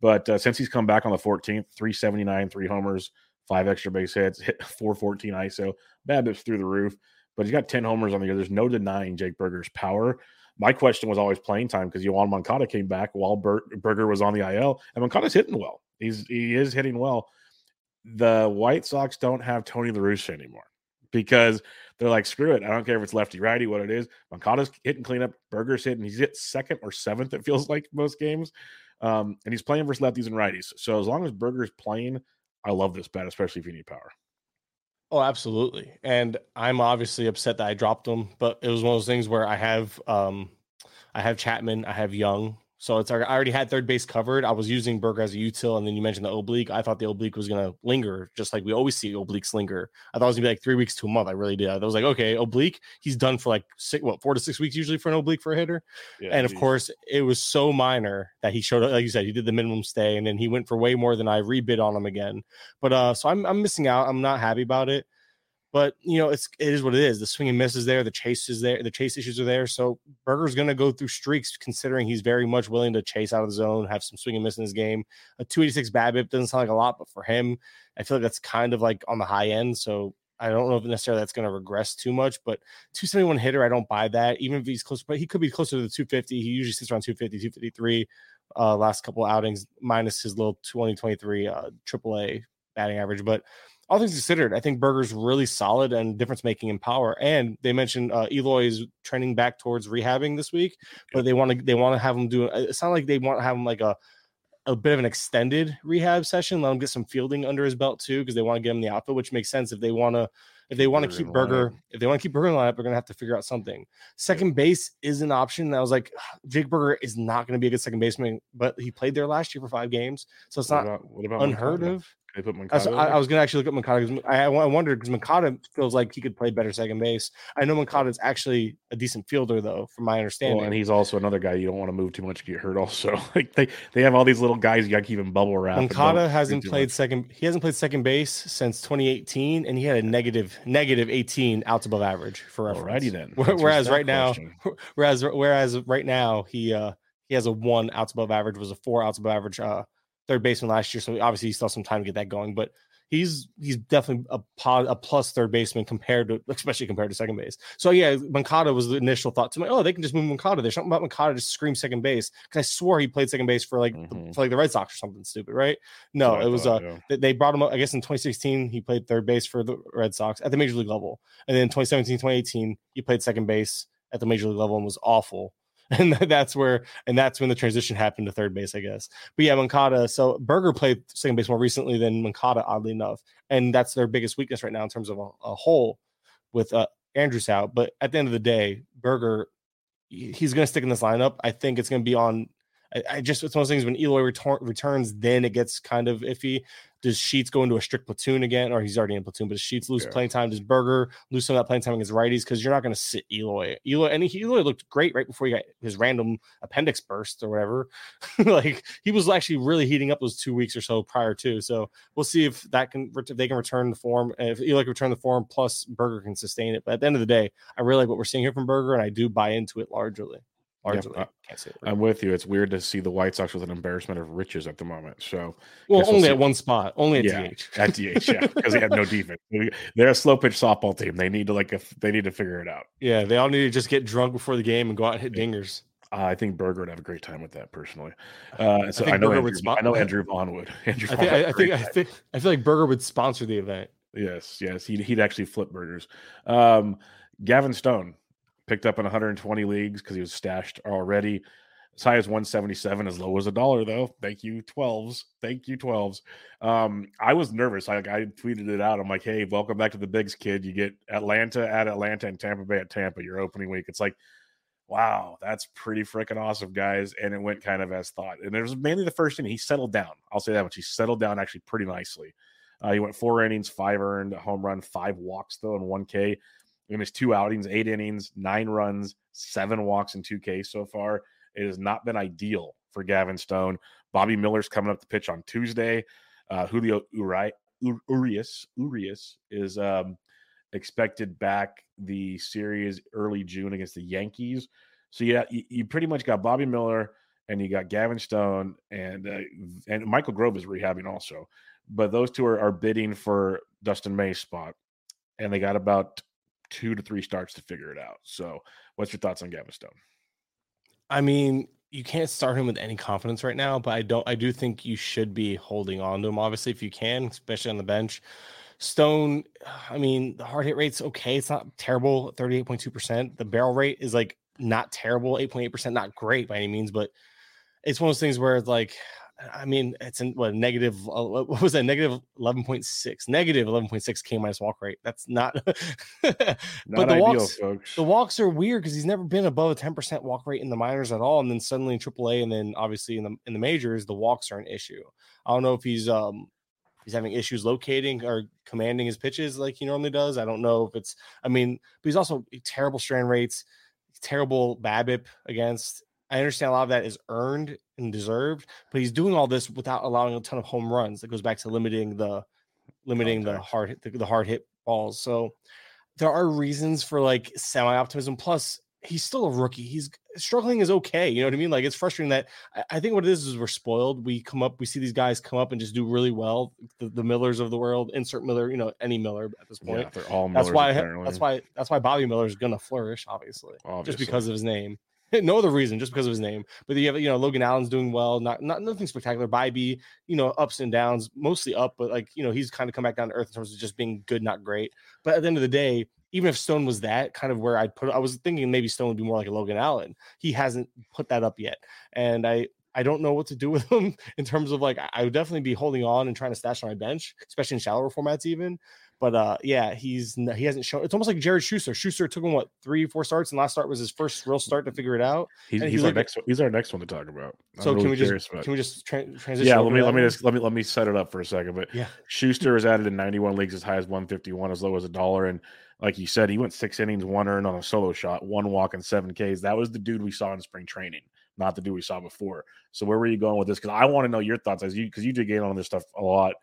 But uh, since he's come back on the 14th, 379, three homers, five extra base hits, hit 414 ISO, BABIP's through the roof. But he's got 10 homers on the year. There's no denying Jake Burger's power. My question was always playing time because Yoán Moncada came back while Ber- Burger was on the IL, and Moncada's hitting well. He's he is hitting well. The White Sox don't have Tony La Russa anymore because they're like, screw it. I don't care if it's lefty righty, what it is. Moncada's hitting cleanup, Burger's hitting. He's hit second or seventh, it feels like most games. Um, and he's playing versus lefties and righties. So as long as Burger's playing, I love this bet, especially if you need power. Oh, absolutely. And I'm obviously upset that I dropped him, but it was one of those things where I have um I have Chapman, I have Young. So it's like I already had third base covered. I was using Burger as a util, and then you mentioned the oblique. I thought the oblique was gonna linger, just like we always see obliques linger. I thought it was gonna be like three weeks to a month. I really did. I was like, okay, oblique, he's done for like six, what, four to six weeks usually for an oblique for a hitter. Yeah, and of geez. course, it was so minor that he showed up. Like you said, he did the minimum stay, and then he went for way more than I rebid on him again. But uh, so I'm I'm missing out. I'm not happy about it. But you know, it's it is what it is. The swing and miss is there. The chase is there. The chase issues are there. So Burger's going to go through streaks, considering he's very much willing to chase out of the zone, have some swing and miss in his game. A 286 BABIP doesn't sound like a lot, but for him, I feel like that's kind of like on the high end. So I don't know if necessarily that's going to regress too much, but 271 hitter, I don't buy that. Even if he's close, but he could be closer to the 250. He usually sits around 250, 253 uh, last couple outings, minus his little 2023 uh, AAA batting average. But all things considered, I think Burger's really solid and difference making in power. And they mentioned uh, Eloy is trending back towards rehabbing this week, but they want to they want to have him do. It sounds like they want to have him like a a bit of an extended rehab session, let him get some fielding under his belt too, because they want to get him the outfit, which makes sense if they want to if they want to keep in the lineup. Burger, if they want to keep Burger in the lineup, they're gonna have to figure out something. Second base is an option. And I was like, Jake Burger is not going to be a good second baseman, but he played there last year for five games, so it's What not about, unheard of. They put I was, I. I was gonna actually look at. 'cause I, I wondered because Moncada feels like he could play better second base. I know Moncada is actually a decent fielder, though, from my understanding. Well, and he's also another guy you don't want to move too much to get hurt. Also, like they they have all these little guys you got to keep in bubble wrap. and don't Moncada shoot hasn't played much. second. He hasn't played second base since 2018, and he had a negative negative 18 outs above average for reference. Alrighty then. That's Whereas right now, whereas whereas right now he uh he has a one outs above average was a four outs above average uh third baseman last year so obviously he still has some time to get that going but he's he's definitely a pod, a plus third baseman compared to especially compared to second base. So yeah, Moncada was the initial thought to me. Oh, they can just move Moncada. There's something about Moncada just scream second base because I swore he played second base for like mm-hmm. for like the Red Sox or something stupid, right? No, it was thought, uh yeah. they brought him up. I guess in 2016 he played third base for the Red Sox at the major league level, and then 2017 2018 he played second base at the major league level and was awful. And that's where and that's when the transition happened to third base, I guess. But yeah, Moncada. So Burger played second base more recently than Moncada, oddly enough, and that's their biggest weakness right now in terms of a, a hole with uh, Andrus out. But at the end of the day, Burger, he's going to stick in this lineup. I think it's going to be on I, I, just it's one of those things when Eloy retor- returns, then it gets kind of iffy. Does Sheets go into a strict platoon again, or he's already in platoon? But does Sheets lose yeah. playing time? Does Burger lose some of that playing time against righties? Because you're not going to sit Eloy. Eloy and he, Eloy looked great right before he got his random appendix burst or whatever. like he was actually really heating up those two weeks or so prior to. So we'll see if that can if they can return the form. If Eloy can return the form, plus Burger can sustain it. But at the end of the day, I really like what we're seeing here from Burger, and I do buy into it largely largely. Yep, can't say I'm with you. It's weird to see the White Sox with an embarrassment of riches at the moment. So, well, only we'll at one spot, only at yeah, DH. At DH, yeah, because they have no defense. They're a slow pitch softball team. They need to like, they need to figure it out. Yeah, they all need to just get drunk before the game and go out and hit dingers. Uh, I think Burger would have a great time with that personally. Uh, so I, I know Andrew, would I know Andrew Vaughn would. Andrew I think, I, I think I think I feel like Burger would sponsor the event. Yes, yes, he'd he'd actually flip burgers. Um, Gavin Stone, picked up in 120 leagues because he was stashed already. As high as 177, as low as a dollar, though. Thank you, 12s. Thank you, 12s. Um, I was nervous. I, I tweeted it out. I'm like, hey, welcome back to the Bigs, kid. You get Atlanta at Atlanta and Tampa Bay at Tampa, your opening week. It's like, wow, that's pretty freaking awesome, guys. And it went kind of as thought. And it was mainly the first inning. He settled down. I'll say that much. He settled down actually pretty nicely. Uh, he went four innings, five earned, home run, five walks, though, and 1K in his two outings, eight innings, nine runs, seven walks, and 2K so far. It has not been ideal for Gavin Stone. Bobby Miller's coming up to pitch on Tuesday. Uh, Julio Uri, Urias, Urias is um, expected back the series early June against the Yankees. So yeah, you, you, pretty much got Bobby Miller and you got Gavin Stone and uh, and Michael Grove is rehabbing also, but those two are, are bidding for Dustin May's spot, and they got about two to three starts to figure it out. So, what's your thoughts on Gavin Stone? I mean, you can't start him with any confidence right now, but I don't. I do think you should be holding on to him, obviously, if you can, especially on the bench. Stone, I mean, the hard hit rate's okay. It's not terrible, 38.2%. The barrel rate is like not terrible, 8.8%, not great by any means, but it's one of those things where it's like, I mean, it's in what negative, uh, what was that? Negative 11.6, negative 11.6 K minus walk rate. That's not, not but the ideal, walks, folks. the walks are weird because he's never been above a 10% walk rate in the minors at all. And then suddenly in AAA and then obviously in the, in the majors, the walks are an issue. I don't know if he's, um, he's having issues locating or commanding his pitches like he normally does. I don't know if it's, I mean, but he's also terrible strand rates, terrible BABIP against. I understand a lot of that is earned and deserved, but he's doing all this without allowing a ton of home runs. That goes back to limiting the oh, limiting the hard the, the hard hit balls. So there are reasons for like semi optimism. Plus, he's still a rookie. He's struggling is okay. You know what I mean? Like it's frustrating that I, I, think what it is is we're spoiled. We come up, we see these guys come up and just do really well. The, the Millers of the world, insert Miller, you know, any Miller at this point. Yeah, they're all Millers, that's why apparently. that's why that's why Bobby Miller is gonna flourish, obviously, obviously, just because of his name. no other reason, just because of his name. But you have, you know, Logan Allen's doing well, not not nothing spectacular. Bibee, you know, ups and downs, mostly up, but like, you know, he's kind of come back down to earth in terms of just being good, not great. But at the end of the day, even if Stone was that kind of where I'd put, I was thinking maybe Stone would be more like a Logan Allen. He hasn't put that up yet, and I I don't know what to do with him in terms of like I would definitely be holding on and trying to stash on my bench, especially in shallower formats even. But uh, yeah, he's he hasn't shown. It's almost like Jared Shuster. Shuster took him what three, four starts, and last start was his first real start to figure it out. He's, he's, he's our next. He's our next one to talk about. I'm so really can we just about. can we just tra- transition? Yeah, let me let me just let me let me set it up for a second. But yeah, Shuster is added in 91 leagues as high as 151, as low as a dollar, and like you said, he went six innings, one earned on a solo shot, one walk, and seven Ks. That was the dude we saw in spring training, not the dude we saw before. So where were you going with this? Because I want to know your thoughts as you because you dig in on this stuff a lot.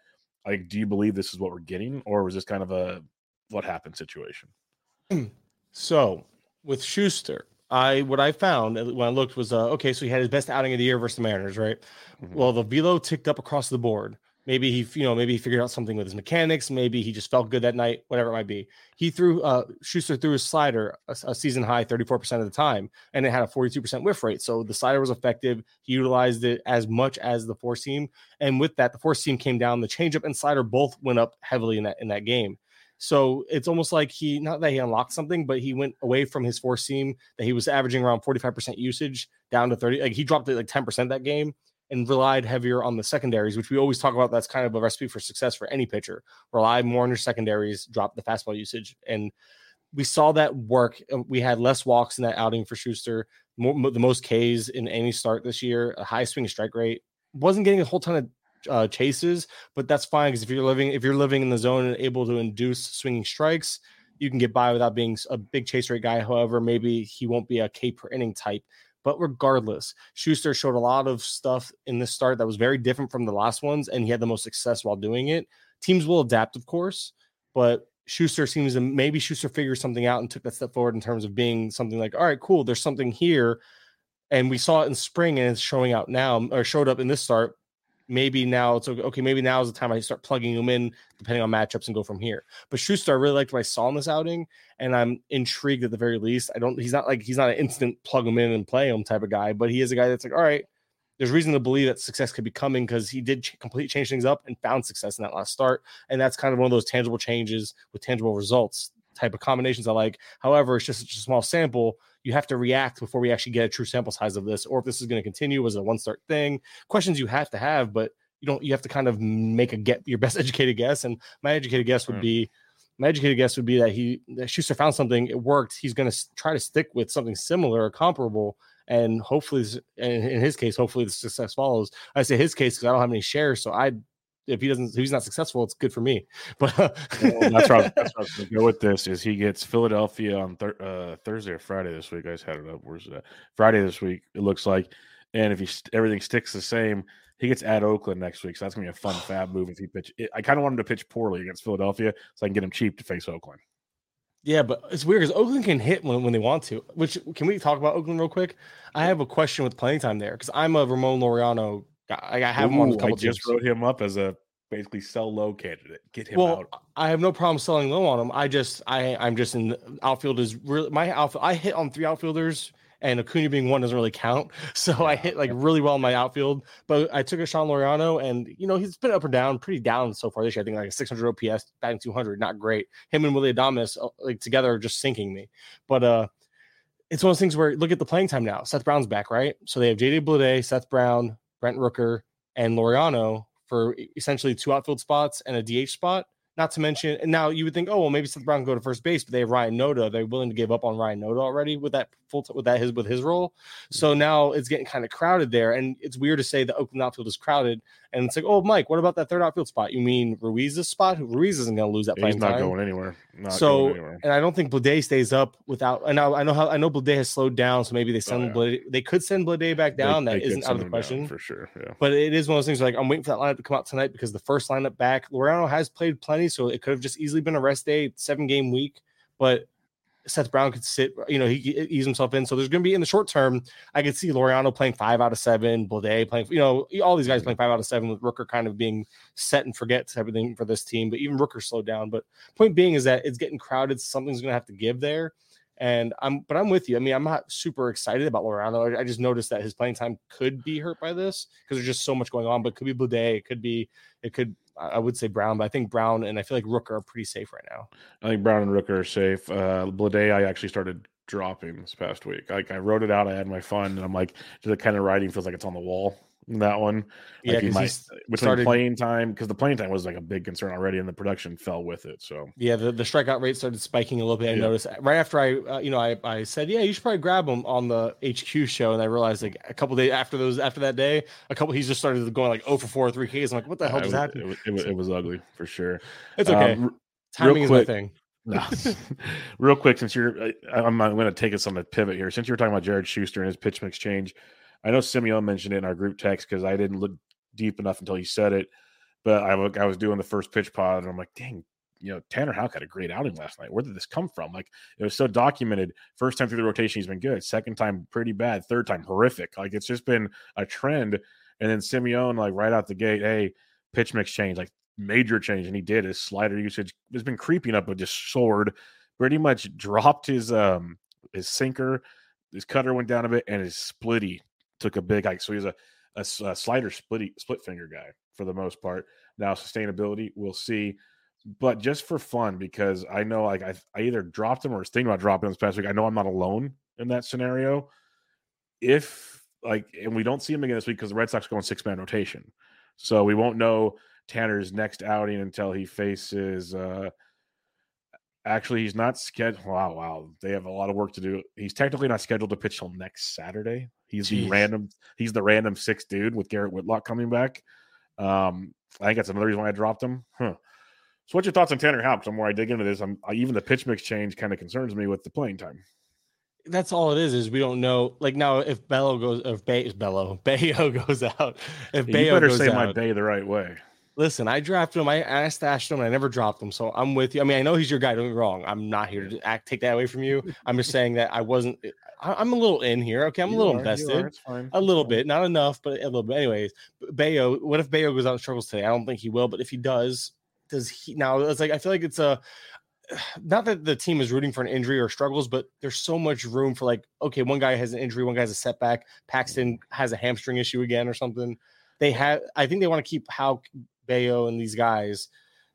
Like, do you believe this is what we're getting, or was this kind of a what happened situation. So with Shuster, I what I found when I looked was uh, okay. So he had his best outing of the year versus the Mariners, right? Mm-hmm. Well, the velo ticked up across the board. Maybe he, you know, maybe he figured out something with his mechanics. Maybe he just felt good that night, whatever it might be. He threw, uh, Shuster threw his slider a, a season high 34% of the time, and it had a 42% whiff rate. So the slider was effective. He utilized it as much as the four seam. And with that, the four seam came down. The changeup and slider both went up heavily in that, in that game. So it's almost like he, not that he unlocked something, but he went away from his four seam that he was averaging around 45% usage down to 30. Like he dropped it like 10% that game and relied heavier on the secondaries, which we always talk about. That's kind of a recipe for success for any pitcher. Rely more on your secondaries, drop the fastball usage. And we saw that work. We had less walks in that outing for Shuster, more, the most Ks in any start this year, a high swing strike rate. Wasn't getting a whole ton of uh, chases, but that's fine because if you're living if you're living in the zone and able to induce swinging strikes, you can get by without being a big chase rate guy. However, maybe he won't be a K per inning type. But regardless, Shuster showed a lot of stuff in this start that was very different from the last ones, and he had the most success while doing it. Teams will adapt, of course, but Shuster seems to maybe Shuster figured something out and took that step forward in terms of being something like, all right, cool, there's something here. And we saw it in spring and it's showing out now, or showed up in this start maybe now it's okay. Maybe now is the time I start plugging them in, depending on matchups, and go from here. But Shuster, I really liked what I saw in this outing, and I'm intrigued at the very least. I don't. He's not like he's not an instant plug him in and play him type of guy, but he is a guy that's like, all right, there's reason to believe that success could be coming because he did ch- completely change things up and found success in that last start, and that's kind of one of those tangible changes with tangible results type of combinations I like. However, it's just such a small sample you have to react before we actually get a true sample size of this, or if this is going to continue as a one start thing. Questions you have to have, but you don't. You have to kind of make a get your best educated guess. And my educated guess would mm. be, my educated guess would be that he that Shuster found something, it worked. He's going to try to stick with something similar or comparable. And hopefully, in his case, hopefully the success follows. I say his case because I don't have any shares, so I if he doesn't if he's not successful, it's good for me. But well, that's right. That's what I go with this is he gets Philadelphia on thir- uh, Thursday or Friday this week. I just had it up. Where's that? Friday this week. It looks like, and if he everything sticks the same, he gets at Oakland next week. So that's gonna be a fun FAAB move if he pitch. I kind of want him to pitch poorly against Philadelphia so I can get him cheap to face Oakland. Yeah, but it's weird because Oakland can hit when, when they want to. Which can we talk about Oakland real quick? I have a question with playing time there because I'm a Ramon Laureano I, I have Ooh, him on a couple. I just wrote him up as a basically sell low candidate. Get him well, out. I have no problem selling low on him. I just I I'm just in the outfield is really my outfield. I hit on three outfielders and Acuna being one doesn't really count. So I hit like really well in my outfield. But I took a Sean Laureano and you know he's been up or down, pretty down so far this year. I think like a 600 OPS, batting 200, not great. Him and Willy Adames uh, like together are just sinking me. But uh it's one of those things where look at the playing time now. Seth Brown's back, right? So they have JJ Bleday, Seth Brown, Brent Rooker, and Laureano for essentially two outfield spots and a DH spot. Not to mention, and now you would think, oh well, maybe Seth Brown can go to first base, but they have Ryan Noda. They're willing to give up on Ryan Noda already with that full t- with that his with his role. So mm-hmm. now it's getting kind of crowded there, and it's weird to say the Oakland outfield is crowded. And it's like, oh, Mike, what about that third outfield spot? You mean Ruiz's spot? Ruiz isn't going to lose that. He's not time. going anywhere. Not so, going anywhere. and I don't think Bleday stays up without. And I, I know how I know Bleday has slowed down, so maybe they send oh, yeah. Bleday. They could send Bleday back down. They, that they not out of the question for sure. Yeah, but it is one of those things like I'm waiting for that lineup to come out tonight because the first lineup back, Laureano has played plenty, so it could have just easily been a rest day, seven game week. But Seth Brown could sit, you know, he ease himself in. So there's going to be in the short term, I could see Laureano playing five out of seven, Bleday playing, you know, all these guys mm-hmm. playing five out of seven with Rooker kind of being set and forgets everything for this team. But even Rooker slowed down. But point being is that it's getting crowded. Something's going to have to give there. And I'm, but I'm with you. I mean, I'm not super excited about Laureano. I just noticed that his playing time could be hurt by this because there's just so much going on. But it could be Bleday. It could be, it could I would say Brown, but I think Brown and I feel like Rooker are pretty safe right now. I think Brown and Rooker are safe. Uh, Bleday, I actually started dropping this past week. Like I wrote it out, I had my fun, and I'm like, the kind of writing feels like it's on the wall that one. Yeah, like he might, between started, playing time because the playing time was like a big concern already, and the production fell with it. So yeah, the, the strikeout rate started spiking a little bit. I yeah. noticed right after I, uh, you know, I, I said, yeah, you should probably grab him on the HQ show, and I realized like a couple days after those after that day, a couple he's just started going like 0 for 4 or 3 Ks. I'm like, what the hell just happened? It was, it, was, it was ugly for sure. It's okay. Um, Timing is my thing. no. real quick, since you're, I, I'm, I'm going to take us on the pivot here. Since you were talking about Jared Shuster and his pitch mix change, I know Simeon mentioned it in our group text because I didn't look deep enough until he said it. But I, I was doing the first pitch pod and I'm like, dang, you know, Tanner Houck had a great outing last night. Where did this come from? Like it was so documented. First time through the rotation, he's been good. Second time, pretty bad. Third time, horrific. Like it's just been a trend. And then Simeon, like right out the gate, hey, pitch mix change, like major change, and he did. His slider usage has been creeping up, but just soared. Pretty much dropped his um his sinker, his cutter went down a bit, and his splitty took a big hike. So he's a, a, a slider splitty split finger guy for the most part. Now sustainability, we'll see. But just for fun, because I know like I, I either dropped him or was thinking about dropping him this past week. I know I'm not alone in that scenario. If like, and we don't see him again this week because the Red Sox go on six man rotation, so we won't know Tanner's next outing until he faces. uh Actually, he's not scheduled. Wow, wow, they have a lot of work to do. He's technically not scheduled to pitch till next Saturday. He's Jeez. the random. He's the random six dude with Garrett Whitlock coming back. Um, I think that's another reason why I dropped him. Huh. So, what's your thoughts on Tanner Houck? The more I dig into this, I'm I, even the pitch mix change kind of concerns me with the playing time. That's all it is. Is we don't know. Like now, if Bello goes, if Bay is Bello, Bayo goes out. If yeah, you better say out, my Bay the right way. Listen, I drafted him. I, I stashed him. I never dropped him. So I'm with you. I mean, I know he's your guy. Don't get wrong. I'm not here to act take that away from you. I'm just saying that I wasn't. Eh, I, am a little in here. Okay, I'm you a little are, invested. A little bit, not enough, but a little bit. Anyways, Bayo. What if Bayo goes out and struggles today? I don't think he will. But if he does, does he now? It's like I feel like it's a not that the team is rooting for an injury or struggles, but there's so much room for like, okay, one guy has an injury, one guy has a setback. Paxton has a hamstring issue again or something. They have, I think they want to keep how Bayo and these guys,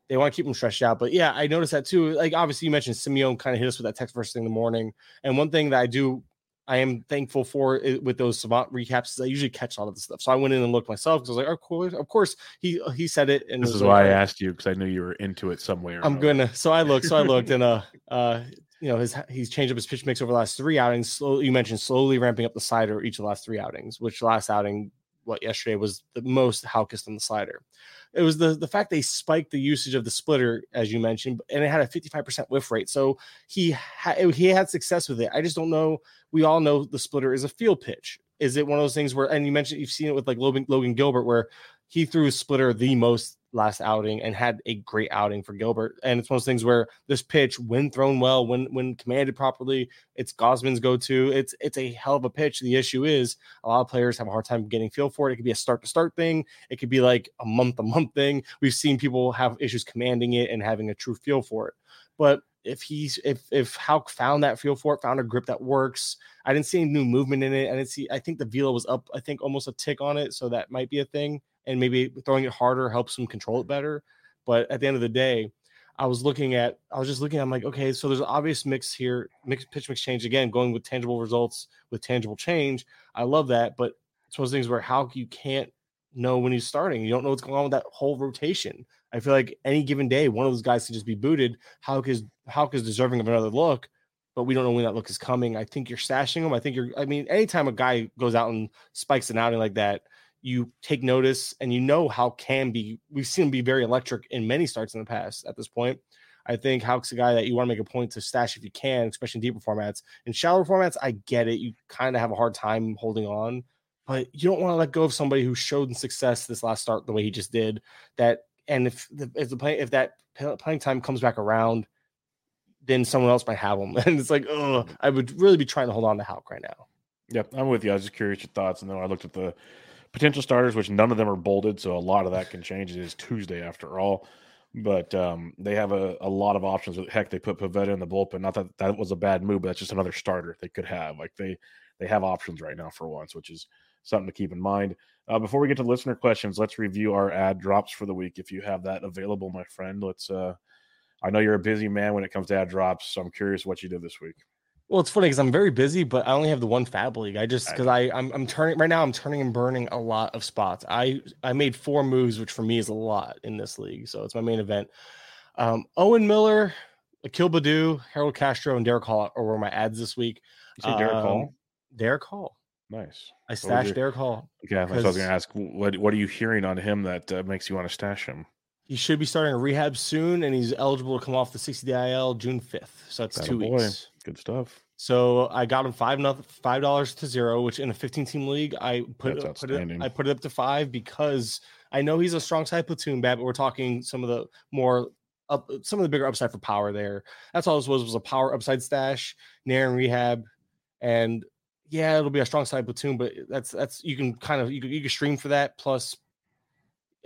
they want to keep them stretched out. But yeah, I noticed that too. Like obviously you mentioned Simeone kind of hit us with that text first thing in the morning. And one thing that I do I am thankful for it with those savant recaps. I usually catch all of the stuff, so I went in and looked myself because I was like, "Of course, of course." He he said it, and this is like, why I asked you because I knew you were into it somewhere. I'm gonna. So I looked. So I looked, and uh, uh, you know, his he's changed up his pitch mix over the last three outings. Slowly, you mentioned slowly ramping up the slider each of the last three outings, which last outing, what yesterday was the most Houckest on the slider. It was the the fact they spiked the usage of the splitter as you mentioned and it had a 55% whiff rate. So he had he had success with it. I just don't know we all know the splitter is a field pitch. Is it one of those things where and you mentioned you've seen it with like logan, logan gilbert where he threw a splitter the most last outing and had a great outing for Gilbert. And it's one of those things where this pitch, when thrown well, when when commanded properly, it's Gausman's go-to. It's it's a hell of a pitch. The issue is a lot of players have a hard time getting feel for it. It could be a start to start thing. It could be like a month to month thing. We've seen people have issues commanding it and having a true feel for it. But if he's if if Houck found that feel for it, found a grip that works. I didn't see any new movement in it. I didn't see. I think the velo was up. I think almost a tick on it, so that might be a thing and maybe throwing it harder helps him control it better. But at the end of the day, I was looking at, I was just looking, I'm like, okay, so there's an obvious mix here, mix pitch mix change again, going with tangible results with tangible change. I love that, but it's one of those things where how you can't know when he's starting. You don't know what's going on with that whole rotation. I feel like any given day, one of those guys can just be booted. Houck is Houck is deserving of another look, but we don't know when that look is coming. I think you're stashing him. I think you're. I mean, anytime a guy goes out and spikes an outing like that, you take notice and you know how can be we've seen him be very electric in many starts in the past at this point. I think Houck's a guy that you want to make a point to stash if you can, especially in deeper formats. In shallower formats, I get it. You kind of have a hard time holding on, but you don't want to let go of somebody who showed success this last start the way he just did. That and if the if the play if that playing time comes back around, then someone else might have him. And it's like, oh, I would really be trying to hold on to Houck right now. Yep, I'm with you. I was just curious your thoughts, and then I looked at the potential starters, which none of them are bolded, so a lot of that can change. It is Tuesday after all, but um, they have a, a lot of options. Heck, they put Pivetta in the bullpen. Not that that was a bad move, but that's just another starter they could have. Like they they have options right now for once, which is something to keep in mind. Uh, before we get to listener questions, let's review our ad drops for the week. If you have that available, my friend, let's. Uh, I know you're a busy man when it comes to ad drops, so I'm curious what you did this week. Well, it's funny because I'm very busy, but I only have the one FAAB League. I just because I I'm, I'm turning right now. I'm turning and burning a lot of spots. I I made four moves, which for me is a lot in this league. So it's my main event. Um, Owen Miller, Akil Baddoo, Harold Castro, and Darick Hall are where my ads this week. You say Darick um, Hall? Darick Hall. Nice. I stashed your... Darick Hall. Okay, I was going to ask what what are you hearing on him that uh, makes you want to stash him? He should be starting a rehab soon, and he's eligible to come off the 60 DIL June 5th. So that's that two weeks. Good stuff. So I got him five five dollars to zero, which in a 15 team league I put, it, put it I put it up to five because I know he's a strong side platoon bat, but we're talking some of the more up some of the bigger upside for power there. That's all this was was a power upside stash, Nair and rehab, and yeah, it'll be a strong side platoon, but that's that's you can kind of you can, you can stream for that plus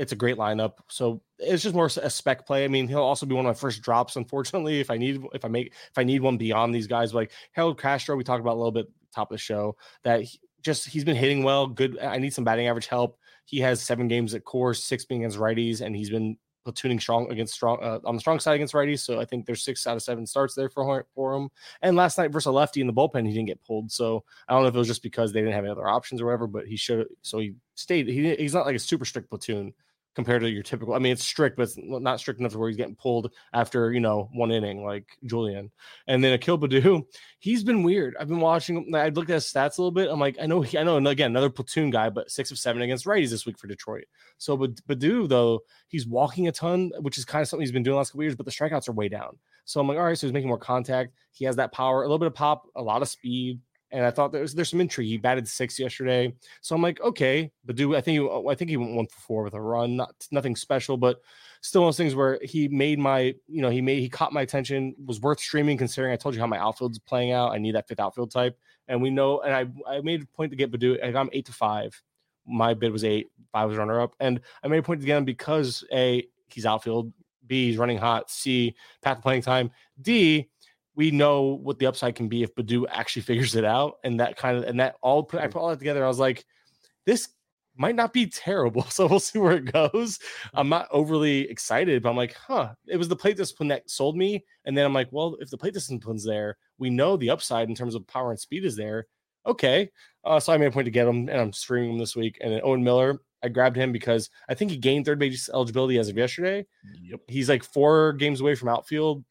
it's a great lineup. So it's just more a spec play. I mean, he'll also be one of my first drops, unfortunately, if I need if I make if I need one beyond these guys. Like Harold Castro, we talked about a little bit top of the show that he, just he's been hitting well. Good. I need some batting average help. He has seven games at Coors, six being against righties, and he's been platooning strong against strong uh, on the strong side against righties. So I think there's six out of seven starts there for for him. And last night versus a lefty in the bullpen, he didn't get pulled. So I don't know if it was just because they didn't have any other options or whatever, but he should. So he stayed. He, he's not like a super strict platoon compared to your typical. I mean, it's strict, but it's not strict enough to where he's getting pulled after you know one inning like Julien. And then Akil Baddoo, he's been weird. I've been watching. I looked at his stats a little bit. I'm like, I know, he, I know, again, another platoon guy, but six of seven against righties this week for Detroit. So, but Baddoo though, he's walking a ton, which is kind of something he's been doing last couple years. But the strikeouts are way down. So I'm like, all right, so he's making more contact. He has that power, a little bit of pop, a lot of speed and I thought there's there's some intrigue. He batted six yesterday, so I'm like, okay, but do I think he, oh, I think he went one for four with a run, not nothing special, but still one of those things where he made my, you know, he made he caught my attention, was worth streaming considering I told you how my outfield's playing out. I need that fifth outfield type, and we know, and I I made a point to get Baddoo. I got him eight to five. My bid was eight, five was runner up, and I made a point to get him because a he's outfield, B he's running hot, C path playing time, D we know what the upside can be if Baddoo actually figures it out. And that kind of and that all put I put all that together. I was like, this might not be terrible. So we'll see where it goes. I'm not overly excited, but I'm like, huh. It was the plate discipline that sold me. And then I'm like, well, if the plate discipline's there, we know the upside in terms of power and speed is there. Okay. Uh, so I made a point to get him and I'm streaming him this week. And then Owen Miller, I grabbed him because I think he gained third base eligibility as of yesterday. Yep. He's like four games away from outfield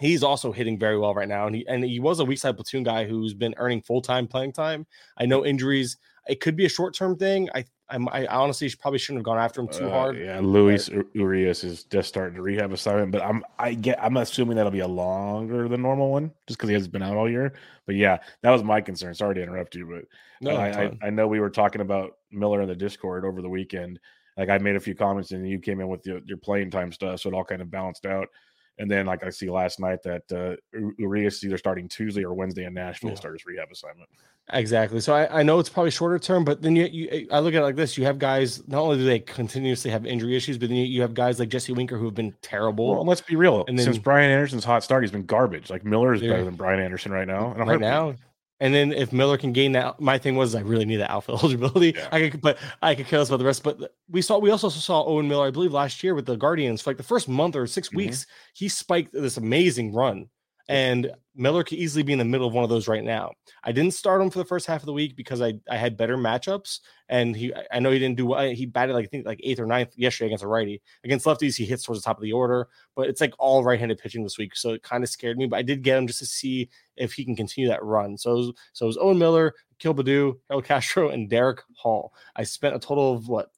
he's also hitting very well right now. And he and he was a weak side platoon guy who's been earning full time playing time. I know injuries. It could be a short term thing. I I'm, i honestly probably shouldn't have gone after him too uh, hard. Yeah, Luis but... Urias is just starting to rehab assignment, but I'm I get I'm assuming that'll be a longer than normal one just because he hasn't been out all year. But yeah, that was my concern. Sorry to interrupt you, but no, I, I, I know we were talking about Miller in the Discord over the weekend. Like I made a few comments and you came in with your, your playing time stuff, so it all kind of balanced out. And then, like I see last night, that uh, Urias is either starting Tuesday or Wednesday in Nashville yeah. start his rehab assignment. Exactly. So I, I know it's probably shorter term, but then you, you I look at it like this: you have guys. Not only do they continuously have injury issues, but then you, you have guys like Jesse Winker who have been terrible. Well, let's be real. And then, since Brian Anderson's hot start, he's been garbage. Like Miller is better than Brian Anderson right now. And right now, and then if Miller can gain that, my thing was I really need that outfield eligibility. Yeah. I could, but I could care less about the rest. But we saw, we also saw Owen Miller, I believe, last year with the Guardians. For like the first month or 6 mm-hmm. weeks, he spiked this amazing run. And Miller could easily be in the middle of one of those right now. I didn't start him for the first half of the week because I, I had better matchups, and he I know he didn't do well. He batted like I think like eighth or ninth yesterday against a righty. Against lefties, he hits towards the top of the order, but it's like all right-handed pitching this week, so it kind of scared me. But I did get him just to see if he can continue that run. So it was, so it was Owen Miller, Akil Baddoo, El Castro, and Darick Hall. I spent a total of what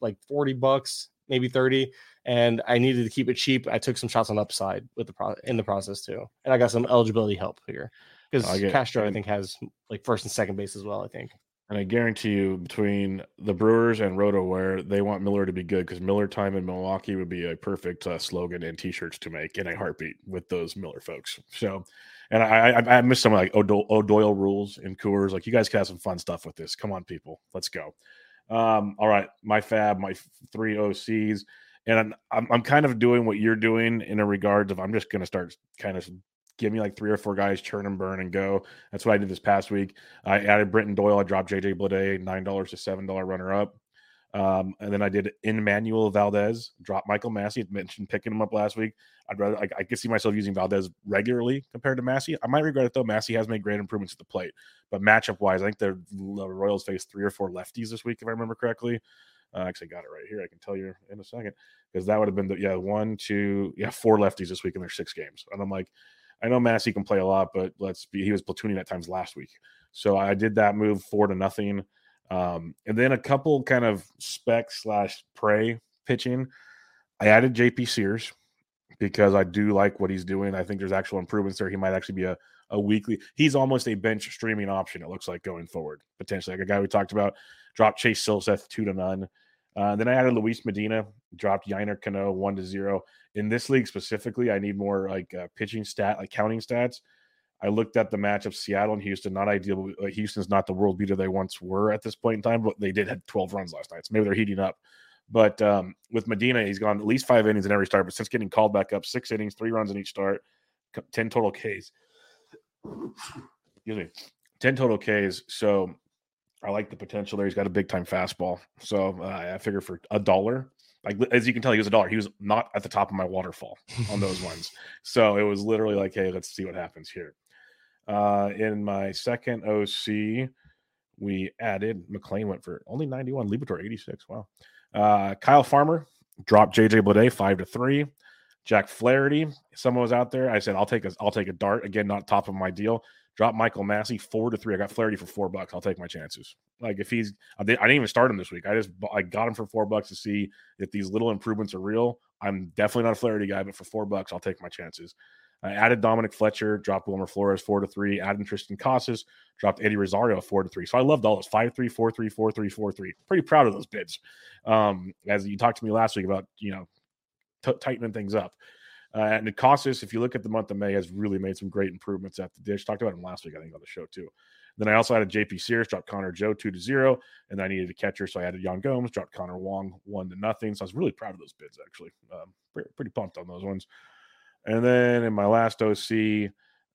like forty bucks, maybe thirty and I needed to keep it cheap. I took some shots on upside with the pro- in the process too, and I got some eligibility help here because Castro I think has like first and second base as well. I think. And I guarantee you, between the Brewers and RotoWire, they want Miller to be good because Miller time in Milwaukee would be a perfect uh, slogan and T-shirts to make in a heartbeat with those Miller folks. So, and I I, I miss some like O'Do- O'Doyle rules and Coors. Like you guys can have some fun stuff with this. Come on, people, let's go. Um, all right, my FAAB, my three OCs and I'm, I'm kind of doing what you're doing in a regards of I'm just going to start kind of give me like three or four guys, churn and burn and go. That's what I did this past week. I added Brenton Doyle. I dropped JJ Bleday, nine dollars to seven dollar runner up. Um, and then I did Enmanuel Valdez, drop Michael Massey. I mentioned picking him up last week. I'd rather I, I could see myself using Valdez regularly compared to Massey. I might regret it though. Massey has made great improvements at the plate, but matchup wise, I think the Royals face three or four lefties this week, if I remember correctly. Actually got it right here. I can tell you in a second because that would have been the yeah one, two, yeah four lefties this week in their six games. And I'm like, I know Massey can play a lot, but let's be he was platooning at times last week. So I did that move four to nothing. Um, and then a couple kind of spec slash prey pitching. I added JP Sears because I do like what he's doing. I think there's actual improvements there. He might actually be a, a weekly. He's almost a bench streaming option. It looks like going forward potentially, like a guy we talked about. Drop Chase Silseth two to none. Uh, then I added Luis Medina, dropped Yennier Cano one to zero. In this league specifically, I need more like uh, pitching stat, like counting stats. I looked at the match of Seattle and Houston. Not ideal. Houston's not the world beater they once were at this point in time, but they did have 12 runs last night. So maybe they're heating up. But um, with Medina, he's gone at least five innings in every start. But since getting called back up, six innings, three runs in each start, ten total Ks. Excuse me, ten total Ks. So I like the potential there. He's got a big time fastball. So uh, I figure for a dollar, like as you can tell, he was a dollar. He was not at the top of my waterfall on those ones. So it was literally like, hey, let's see what happens here. Uh, in my second OC, we added McLain went for only 91, Liberatore 86. Wow. Uh, Kyle Farmer dropped JJ Bleday five to three. Jack Flaherty, someone was out there. I said, I'll take a I'll take a dart. Again, not top of my deal. Drop Michael Massey four to three. I got Flaherty for four bucks. I'll take my chances. Like if he's, I didn't even start him this week. I just I got him for four bucks to see if these little improvements are real. I'm definitely not a Flaherty guy, but for four bucks, I'll take my chances. I added Dominic Fletcher, dropped Wilmer Flores four to three, added Triston Casas, dropped Eddie Rosario four to three. So I loved all those five three, four three, four three, four three. Pretty proud of those bids. Um, as you talked to me last week about, you know, t- tightening things up. Uh, and Casas, if you look at the month of May, has really made some great improvements at the dish. Talked about him last week, I think, on the show too. Then I also added JP Sears, dropped Connor Joe two to zero, and then I needed a catcher, so I added Yan Gomes, dropped Connor Wong one to nothing. So I was really proud of those bids, actually. Um, pretty, pretty pumped on those ones. And then in my last OC,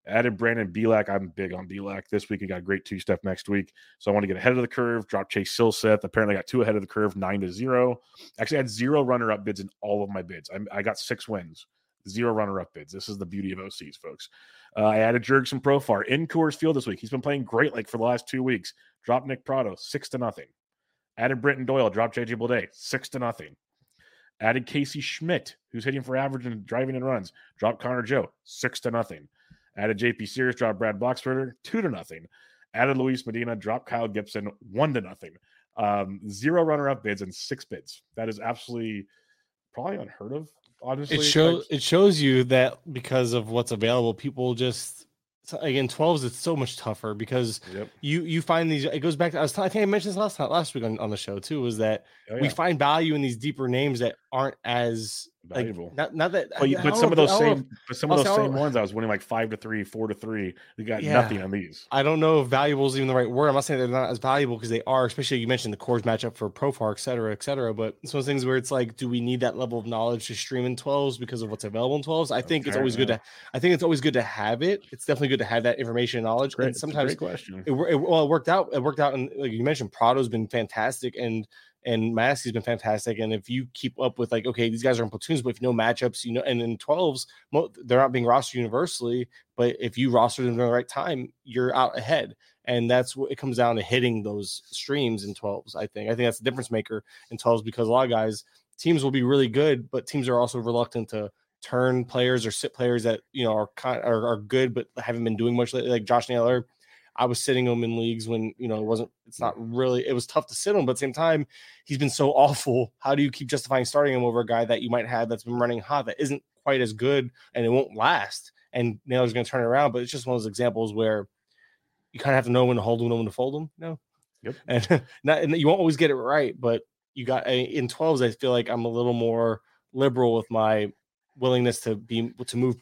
added Brandon Bielak. I'm big on Bielak this week. He got a great two step next week. So I want to get ahead of the curve, drop Chase Silseth. Apparently, got two ahead of the curve, nine to zero. Actually, I had zero runner up bids in all of my bids. I, I got six wins zero runner up bids. This is the beauty of OCs, folks. Uh, I added Jurickson Profar in Coors Field this week. He's been playing great like for the last two weeks. Dropped Nick Pratto six to nothing. Added Brenton Doyle, dropped JJ Bleday six to nothing. Added Casey Schmitt, who's hitting for average and driving in runs. Dropped Connor Joe six to nothing. Added JP Sears, dropped Brad Boxberger two to nothing. Added Luis Medina, dropped Kyle Gibson one to nothing. Um, zero runner up bids and six bids. That is absolutely probably unheard of honestly. It shows it shows you that because of what's available, people just again 12s it's so much tougher because yep. you you find these it goes back to I was I think I mentioned this last time last week on, on the show too was that oh, yeah. we find value in these deeper names that aren't as valuable. Like, not, not that, but, but some of those same, but some of those same ones, I was winning like five to three, four to three. We got yeah, nothing on these. I don't know if valuable is even the right word. I'm not saying they're not as valuable because they are, especially you mentioned the Coors matchup for Profar, et cetera, et cetera. But it's one of those things where it's like, do we need that level of knowledge to stream in 12s because of what's available in 12s? I think okay, it's always good to, I think it's always good to have it. It's definitely good to have that information and knowledge. Great, and sometimes question. It, it, well, it worked out. It worked out, and like you mentioned, Prado's been fantastic, and and Massey's been fantastic. And if you keep up with like, okay, these guys are in platoons, but if know matchups, you know, and in 12s, they're not being rostered universally. But if you roster them at the right time, you're out ahead. And that's what it comes down to hitting those streams in 12s. I think. I think that's the difference maker in 12s because a lot of guys, teams will be really good, but teams are also reluctant to turn players or sit players that you know are are, are good but haven't been doing much lately. Like Josh Naylor I was sitting him in leagues when you know it wasn't. It's not really. It was tough to sit him, but at the same time, he's been so awful. How do you keep justifying starting him over a guy that you might have that's been running hot that isn't quite as good and it won't last? And Naylor's going to turn it around, but it's just one of those examples where you kind of have to know when to hold him, know when to fold him. You know? Yep. And not, and you won't always get it right, but you got in 12s. I feel like I'm a little more liberal with my willingness to be to move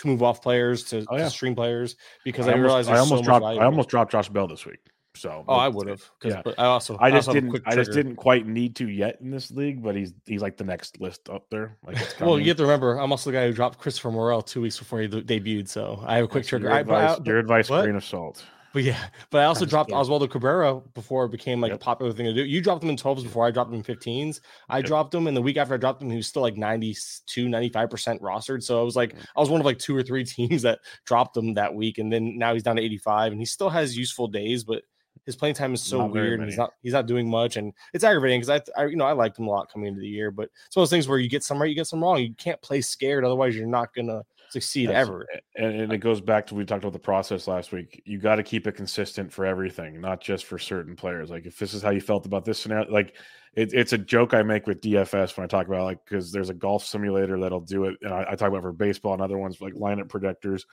to move off players to, oh, yeah. to stream players because I, I realized I almost so dropped I almost dropped Josh Bell this week. So oh, I would have. Yeah, I also I just didn't I just didn't quite need to yet in this league, but he's he's like the next list up there. Like well, you have to remember, I'm also the guy who dropped Christopher Morel two weeks before he debuted, so I have a quick trigger. Your advice, I, your advice grain of salt. But yeah, but I also dropped Oswaldo Cabrera before it became like yep. a popular thing to do. You dropped him in 12s before I dropped him in 15s. I yep. dropped him, and the week after I dropped him, he was still like 92, 95% rostered. So I was like. I was one of like two or three teams that dropped him that week. And then now he's down to 85, and he still has useful days, but his playing time is so not weird. And he's not he's not doing much, and it's aggravating because I, I you know I liked him a lot coming into the year, but it's one of those things where you get some right, you get some wrong. You can't play scared, otherwise you're not gonna succeed That's, ever. And, and, it goes back to we talked about the process last week. You got to keep it consistent for everything, not just for certain players. Like if this is how you felt about this scenario, like it, it's a joke I make with DFS when I talk about like because there's a golf simulator that'll do it, and I, I talk about for baseball and other ones like lineup projectors.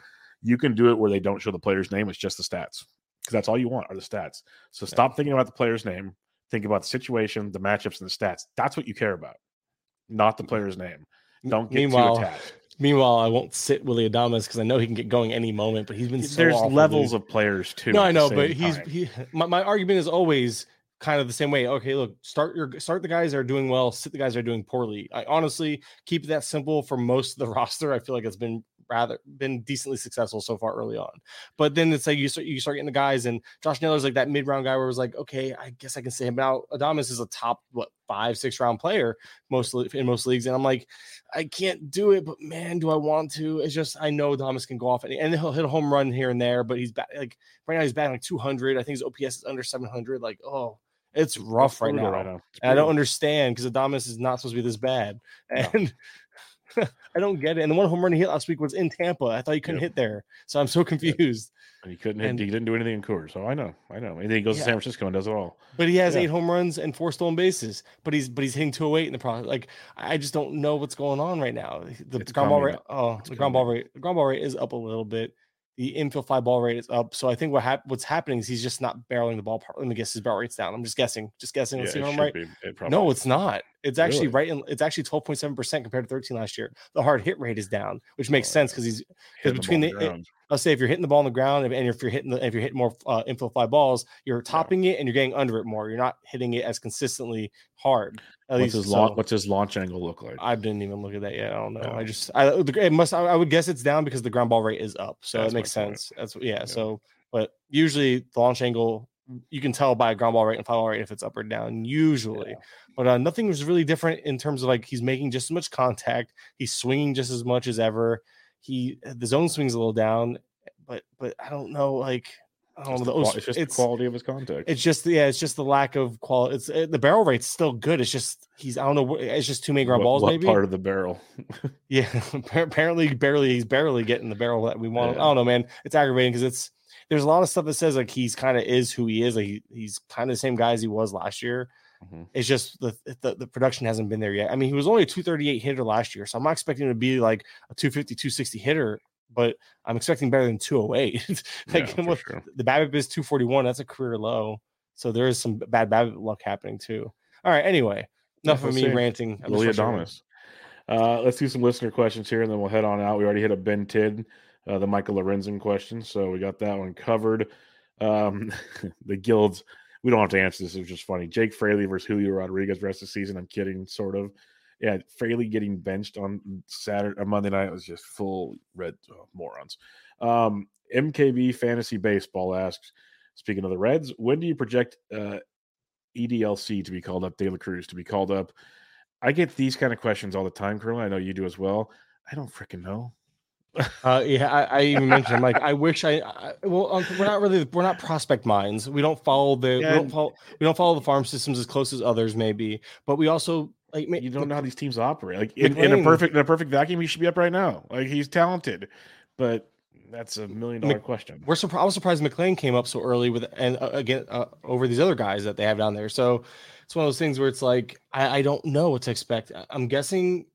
You can do it where they don't show the player's name; it's just the stats because that's all you want are the stats. So stop thinking about the player's name. Think about the situation, the matchups, and the stats. That's what you care about, not the mm-hmm. player's name. Don't get Meanwhile, too attached. Meanwhile, I won't sit Willy Adames because I know he can get going any moment. But he's been so there's levels dude. of players too. No, I know, but he's he, my, my argument is always kind of the same way. Okay, look, start your start the guys that are doing well, sit the guys that are doing poorly. I honestly keep that simple for most of the roster. I feel like it's been rather been decently successful so far early on. But then it's like you start you start getting the guys, and Josh Naylor's like that mid round guy where it was like, okay, I guess I can say him out. Adames is a top what five six round player mostly in most leagues, and I'm like, I can't do it, but man, do I want to? It's just I know Adames can go off and, and he'll hit a home run here and there, but he's back like right now he's batting like 200. I think his OPS is under 700. Like oh. It's rough right now. right now. I don't understand because Adames is not supposed to be this bad. And I don't get it. And the one home run he hit last week was in Tampa. I thought he couldn't yep. hit there, so I'm so confused. And he couldn't hit. And, he didn't do anything in Coors. So I know, I know. And then he goes yeah. to San Francisco and does it all. But he has yeah. eight home runs and four stolen bases. But he's but he's hitting 208 in the process. Like I just don't know what's going on right now. The, the ground ball rate. Oh, it's the ground ball rate. The ground ball rate is up a little bit the infield fly ball rate is up. So I think what hap- what's happening is he's just not barreling the ball. Let me guess his barrel rate's down. I'm just guessing, just guessing. Let's yeah, see if I'm right. It no, it's not. It's actually right. In, it's actually 12.7 percent compared to 13 last year. The hard hit rate is down, which makes oh, sense because he's because between the, the I'll say if you're hitting the ball on the ground and if you're hitting the if you're hitting more uh, infield fly balls, you're topping yeah. it and you're getting under it more. You're not hitting it as consistently hard. At what's least, his launch? What's his launch angle look like? I didn't even look at that yet. I don't know. Yeah. I just I it must I, would guess it's down because the ground ball rate is up, so That's it makes sense. That's yeah, yeah. So but usually the launch angle you can tell by a ground ball rate and ball rate if it's up or down usually. Yeah. But uh, nothing was really different in terms of like he's making just as much contact, he's swinging just as much as ever. He the zone swings a little down, but but I don't know like I don't know. The, it's just it's, the quality of his contact. It's just yeah, it's just the lack of quality. It's it, the barrel rate's still good. It's just he's I don't know. It's just too many ground what, balls. What maybe part of the barrel? yeah, apparently barely he's barely getting the barrel that we want. Yeah. I don't know, man. It's aggravating because it's there's a lot of stuff that says like he's kind of is who he is. Like he, he's kind of the same guy as he was last year. Mm-hmm. It's just the, the, the production hasn't been there yet. I mean, he was only a 238 hitter last year, so I'm not expecting him to be like a 250, 260 hitter but I'm expecting better than 208. like yeah, with, sure. the BABIP is 241. That's a career low. So there is some bad BABIP luck happening too. All right. Anyway, enough yeah, of me see. ranting. I'm Willy Adames. Uh, let's do some listener questions here, and then we'll head on out. We already hit a Ben Tid, uh, the Michael Lorenzen question, so we got that one covered. Um, the guilds, we don't have to answer this. It was just funny. Jake Fraley versus Julio Rodriguez rest of the season. I'm kidding, sort of yeah, Fraley getting benched on Saturday or Monday night was just full red oh, morons. Um, MKB Fantasy Baseball asks, speaking of the Reds, when do you project uh, EDLC to be called up, De La Cruz to be called up? I get these kind of questions all the time, Colonel. I know you do as well. I don't freaking know. Uh, yeah, I, I, even mentioned I'm like I wish I, I well um, we're not really we're not prospect minds. We don't follow the yeah. we don't follow we don't follow the farm systems as close as others maybe, but we also like you don't know how these teams operate. Like in, in, a perfect in a perfect vacuum, he should be up right now. Like he's talented, but that's a million dollar question. We're surprised. I was surprised McLain came up so early with and uh, again uh, over these other guys that they have down there. So it's one of those things where it's like I, I don't know what to expect. I'm guessing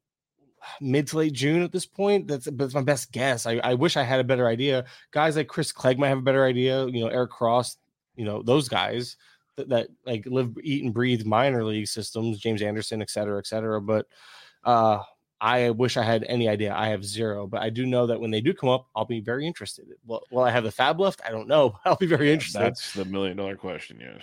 mid to late June at this point. That's that's my best guess. I, I wish I had a better idea. Guys like Chris Clegg might have a better idea. You know, Eric Cross. You know those guys that, that like live, eat, and breathe minor league systems, James Anderson, et cetera, et cetera. But uh, I wish I had any idea. I have zero, but I do know that when they do come up, I'll be very interested. Well, will I have the FAAB left? I don't know. I'll be very interested. That's the million dollar question. Yes.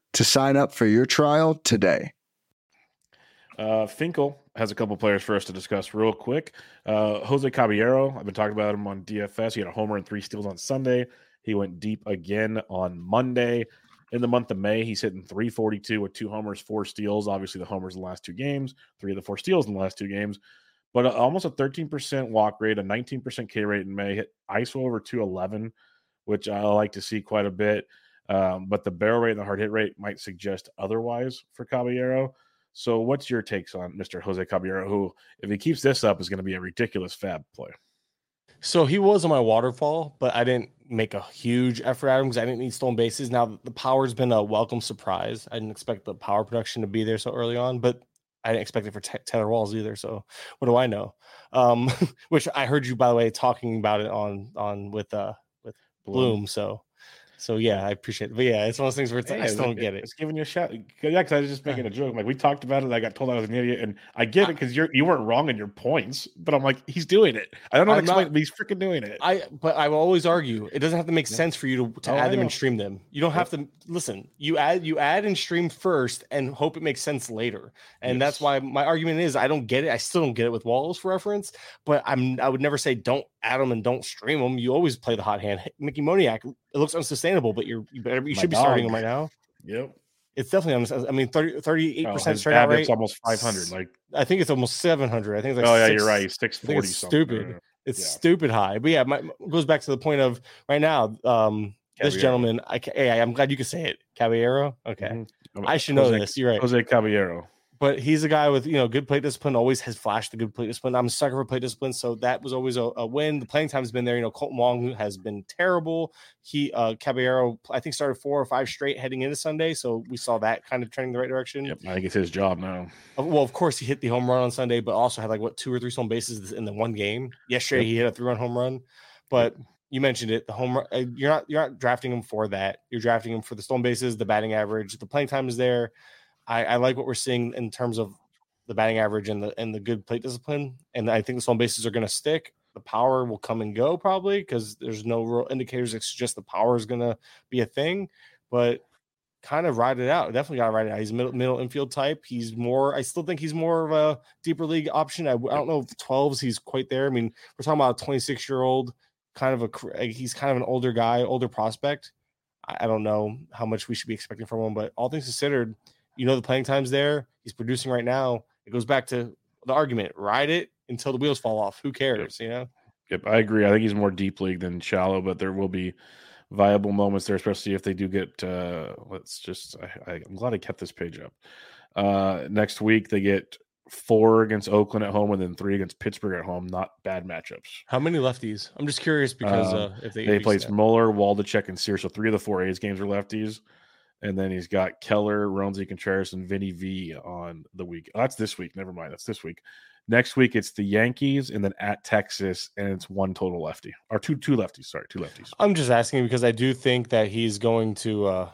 to sign up for your trial today. Uh, Finkel has a couple players for us to discuss real quick. Uh, Jose Caballero, I've been talking about him on DFS. He had a homer and three steals on Sunday. He went deep again on Monday. In the month of May, he's hitting 342 with two homers, four steals. Obviously, the homers in the last two games, three of the four steals in the last two games, but almost a 13% walk rate, a 19% K rate in May, hit ISO over 211, which I like to see quite a bit. Um, but the barrel rate and the hard hit rate might suggest otherwise for Caballero. So, what's your takes on Mr. Jose Caballero, who, if he keeps this up, is going to be a ridiculous FAAB play? So he was on my waterfall, but I didn't make a huge effort at him because I didn't need stolen bases. Now the power's been a welcome surprise. I didn't expect the power production to be there so early on, but I didn't expect it for t- Taylor Walls either. So what do I know? Um, which I heard you by the way talking about it on on with uh with Bloom. Bloom so so yeah, I appreciate it. But yeah, it's one of those things where it's, yeah, I still don't get it. It's giving you a shot. Yeah, because I was just making a joke. Like we talked about it. I got told I was an idiot, and I get it because you're you weren't wrong in your points. But I'm like, he's doing it. I don't know how to explain, not, but he's freaking doing it. I but I will always argue it doesn't have to make yeah. sense for you to, to oh, add them and stream them. You don't have to listen. You add you add and stream first and hope it makes sense later. And yes. that's why my argument is I don't get it. I still don't get it with Walls for reference. But I'm I would never say don't add them and don't stream them. You always play the hot hand. Mickey Moniak, it looks unsustainable, but you're you better you should be starting him right now. Yep. It's definitely I mean 38 percent rate. It's almost 500. Like I think it's almost 700. I think it's like oh yeah, you you're right. 640. It's stupid. It's yeah. stupid high. But yeah, my, goes back to the point of right now. Um, this gentleman, I hey, I'm glad you could say it, Caballero. Okay, mm-hmm. I should know Jose, this. You're right, Jose Caballero but he's a guy with you know good plate discipline. Always has flashed the good plate discipline. I'm a sucker for plate discipline, so that was always a, a win. The playing time has been there. You know, Kolten Wong has been terrible. He uh Caballero, I think started four or five straight heading into Sunday, so we saw that kind of trending the right direction. Yep, I think it's his job now. Well, of course he hit the home run on Sunday, but also had like what two or three stolen bases in the one game. Yesterday yep. he hit a three run home run, but. Yep you mentioned it. The home run, uh, you're not you're not drafting him for that. You're drafting him for the stolen bases, the batting average, the playing time is there. I, I, like what we're seeing in terms of the batting average and the and the good plate discipline. And I think the stolen bases are going to stick. The power will come and go probably because there's no real indicators that suggest the power is going to be a thing. But kind of ride it out. Definitely got to ride it out. He's middle middle infield type. He's more. I still think he's more of a deeper league option. I, I don't know if 12s he's quite there. I mean, we're talking about a 26 year old, kind of a he's kind of an older guy, older prospect. I, I don't know how much we should be expecting from him, but all things considered, you know the playing time's there. He's producing right now it goes back to the argument ride it until the wheels fall off. Who cares? Yep. You know? Yep. I agree. I think he's more deep league than shallow, but there will be viable moments there, especially if they do get, uh, let's just, I, i'm glad I kept this page up. Uh, next week, they get four against Oakland at home and then three against Pittsburgh at home. Not bad matchups. How many lefties? I'm just curious because uh, uh if they they plays Muller, Waldichuk, and Sears, So three of the four A's games are lefties. And then he's got Keller, Roansy Contreras, and Vinny V on the week. Oh, that's this week. Never mind. That's this week. Next week it's the Yankees and then at Texas, and it's one total lefty or two two lefties. Sorry, two lefties. I'm just asking because I do think that he's going to. uh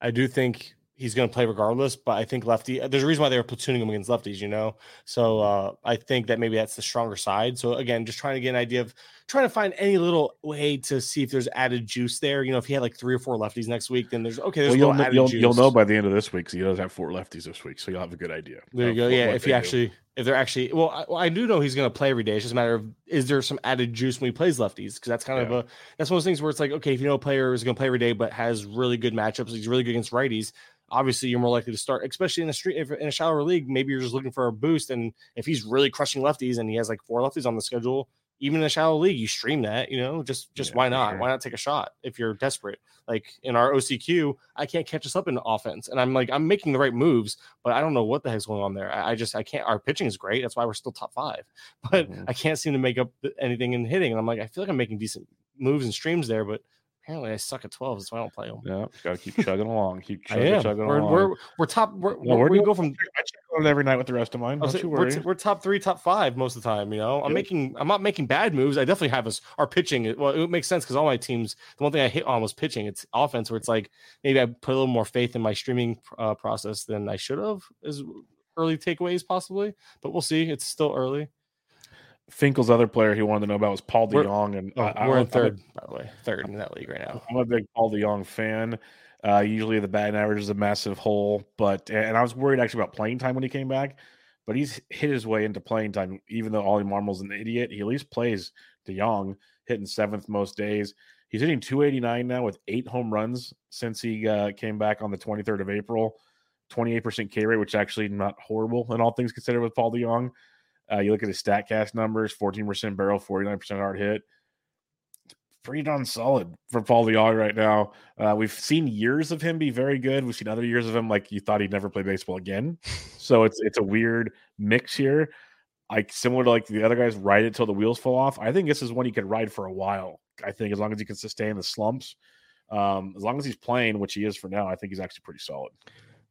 I do think he's going to play regardless. But I think lefty. There's a reason why they were platooning him against lefties, you know. So uh, I think that maybe that's the stronger side. So again, just trying to get an idea of trying to find any little way to see if there's added juice there. You know, if he had like three or four lefties next week, then there's okay. There's well, you'll, know, you'll, you'll, know by the end of this week because he does have four lefties this week, so you'll have a good idea. There you go. Yeah, if he actually. Do. If they're actually well I, well, I do know he's going to play every day. It's just a matter of is there some added juice when he plays lefties? Because that's kind yeah. of a that's one of those things where it's like okay, if you know a player is going to play every day but has really good matchups, he's really good against righties obviously you're more likely to start, especially in a street if in a shallower league. Maybe you're just looking for a boost, and if he's really crushing lefties and he has like four lefties on the schedule, even in a shallow league, you stream that, you know, just just yeah, why not? Sure. Why not take a shot if you're desperate? Like in our OCQ, I can't catch us up in offense, and I'm like I'm making the right moves, but I don't know what the heck's going on there. I, I just I can't. Our pitching is great, that's why we're still top five, but mm-hmm. I can't seem to make up anything in hitting, and I'm like I feel like I'm making decent moves and streams there, but apparently I suck at 12, so I don't play them. Yeah, gotta keep chugging along. Keep chugging, I am. chugging we're, along. We're we're top. We're, no, we're we go from. I check on every night with the rest of mine. Don't say, you worry. We're, we're, top three, top five most of the time. You know, I'm making. I'm not making bad moves. I definitely have us. Our pitching. Well, it makes sense because all my teams. The one thing I hit on was pitching. It's offense where it's like maybe I put a little more faith in my streaming uh, process than I should have. Is early takeaways possibly, but we'll see. It's still early. Finkel's other player he wanted to know about was Paul DeJong, and oh, I, we're in third, by the way, third in that league right now. I'm a big Paul DeJong fan. Uh, usually the batting average is a massive hole, but and I was worried actually about playing time when he came back, but he's hit his way into playing time. Even though Ollie Marmol's an idiot, he at least plays DeJong, hitting seventh most days. He's hitting 289 now with eight home runs since he uh, came back on the 23rd of April. 28% K rate, which is actually not horrible in all things considered with Paul DeJong. Uh, you look at his StatCast numbers 14% barrel, 49% hard hit. It's pretty darn solid for Paul DeJong right now. Uh, we've seen years of him be very good. We've seen other years of him like you thought he'd never play baseball again. so it's it's a weird mix here. Like similar to like the other guys, ride it till the wheels fall off. I think this is one he could ride for a while. I think as long as he can sustain the slumps, um, as long as he's playing, which he is for now, I think he's actually pretty solid.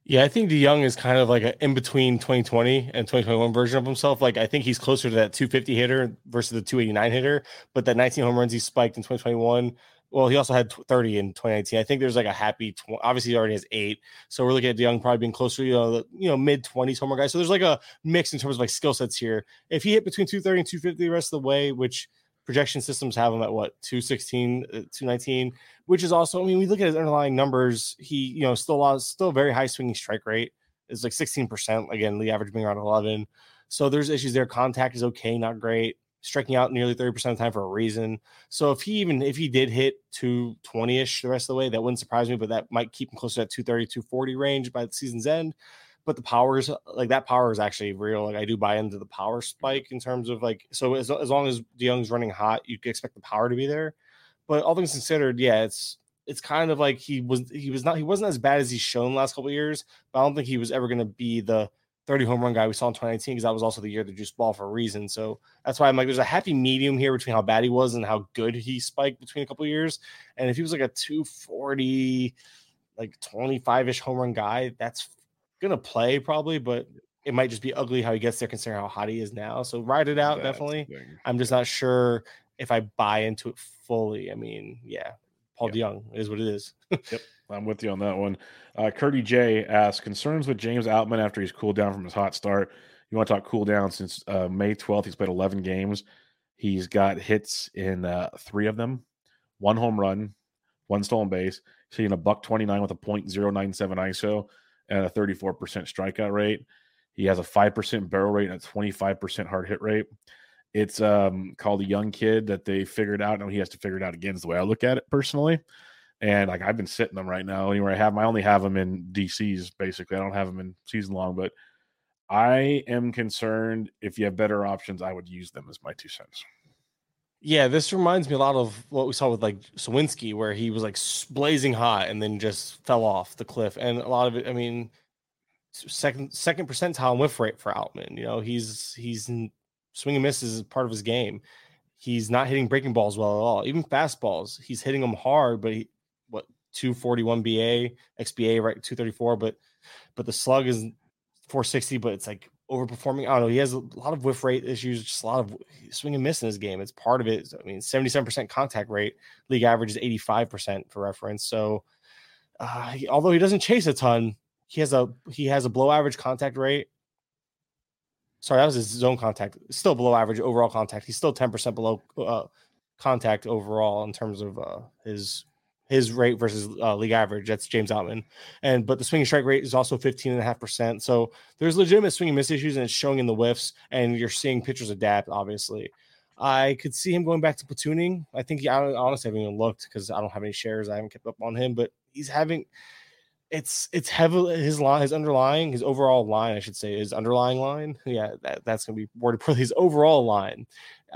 Yeah, I think DeJong is kind of like an in between 2020 and 2021 version of himself. Like I think he's closer to that 250 hitter versus the 289 hitter. But that 19 home runs he spiked in 2021. Well, he also had 30 in 2019. I think there's like a happy. Tw- obviously, he already has eight. So we're looking at DeJong probably being closer, you know, the, you know, mid 20s homer guy. So there's like a mix in terms of like skill sets here. If he hit between 230 and 250 the rest of the way, which projection systems have him at what 216 uh, 219 which is also i mean we look at his underlying numbers he you know still a lot still very high swinging strike rate. Is like 16% again the average being around 11 so there's issues there. Contact is okay not great. Striking out nearly 30% of the time for a reason. So if he even if he did hit 220ish the rest of the way that wouldn't surprise me but that might keep him closer to that 230 240 range by the season's end but the powers uh, like that power is actually real. Like I do buy into the power spike in terms of like so as, as long as DeJong's running hot, you expect the power to be there. But all things considered, yeah, it's it's kind of like he was he was not he wasn't as bad as he's shown last couple years, but I don't think he was ever going to be the 30 home run guy we saw in 2019 because that was also the year the juice ball for a reason. So that's why I'm like, there's a happy medium here between how bad he was and how good he spiked between a couple years. And if he was like a 240, like 25 ish home run guy, that's gonna play probably, but it might just be ugly how he gets there considering how hot he is now. So ride it out, That's definitely. I'm just not sure if I buy into it fully. I mean, yeah, Paul yep. DeJong is what it is. yep, I'm with you on that one. Uh, Curdy J asks concerns with James Outman after he's cooled down from his hot start. You want to talk cool down since uh, May 12th? He's played 11 games. He's got hits in uh, three of them, one home run, one stolen base. He's hitting a buck 29 with a .097 ISO and a 34% strikeout rate. He has a 5% barrel rate and a 25% hard hit rate. It's um, called a young kid that they figured out. Now he has to figure it out again, is the way I look at it personally. And like I've been sitting them right now. Anywhere I have them, I only have them in DCs basically. I don't have them in season long, but I am concerned if you have better options, I would use them as my two cents. Yeah, this reminds me a lot of what we saw with like Suwinski, where he was like blazing hot and then just fell off the cliff. And a lot of it, I mean, second second percentile whiff rate for Outman. You know, he's he's swing and misses is part of his game. He's not hitting breaking balls well at all. Even fastballs, he's hitting them hard, but he, what 241 BA, XBA right 234, but but the slug is 460, but it's like overperforming. I don't know. He has a lot of whiff rate issues, just a lot of swing and miss in his game. It's part of it. I mean, 77% contact rate. League average is 85% for reference. So, uh, he, although he doesn't chase a ton, he has a he has a below average contact rate. Sorry, that was his zone contact. Still below average overall contact. He's still 10% below uh, contact overall in terms of uh, his his rate versus uh, league average. That's James Outman. And but the swinging strike rate is also 15.5%. So there's legitimate swinging miss issues and it's showing in the whiffs. And you're seeing pitchers adapt, obviously. I could see him going back to platooning. I think he, I honestly haven't even looked because I don't have any shares. I haven't kept up on him, but he's having it's it's heavily his line, his underlying, his overall line, I should say, his underlying line. Yeah, that, that's gonna be worded poorly. His overall line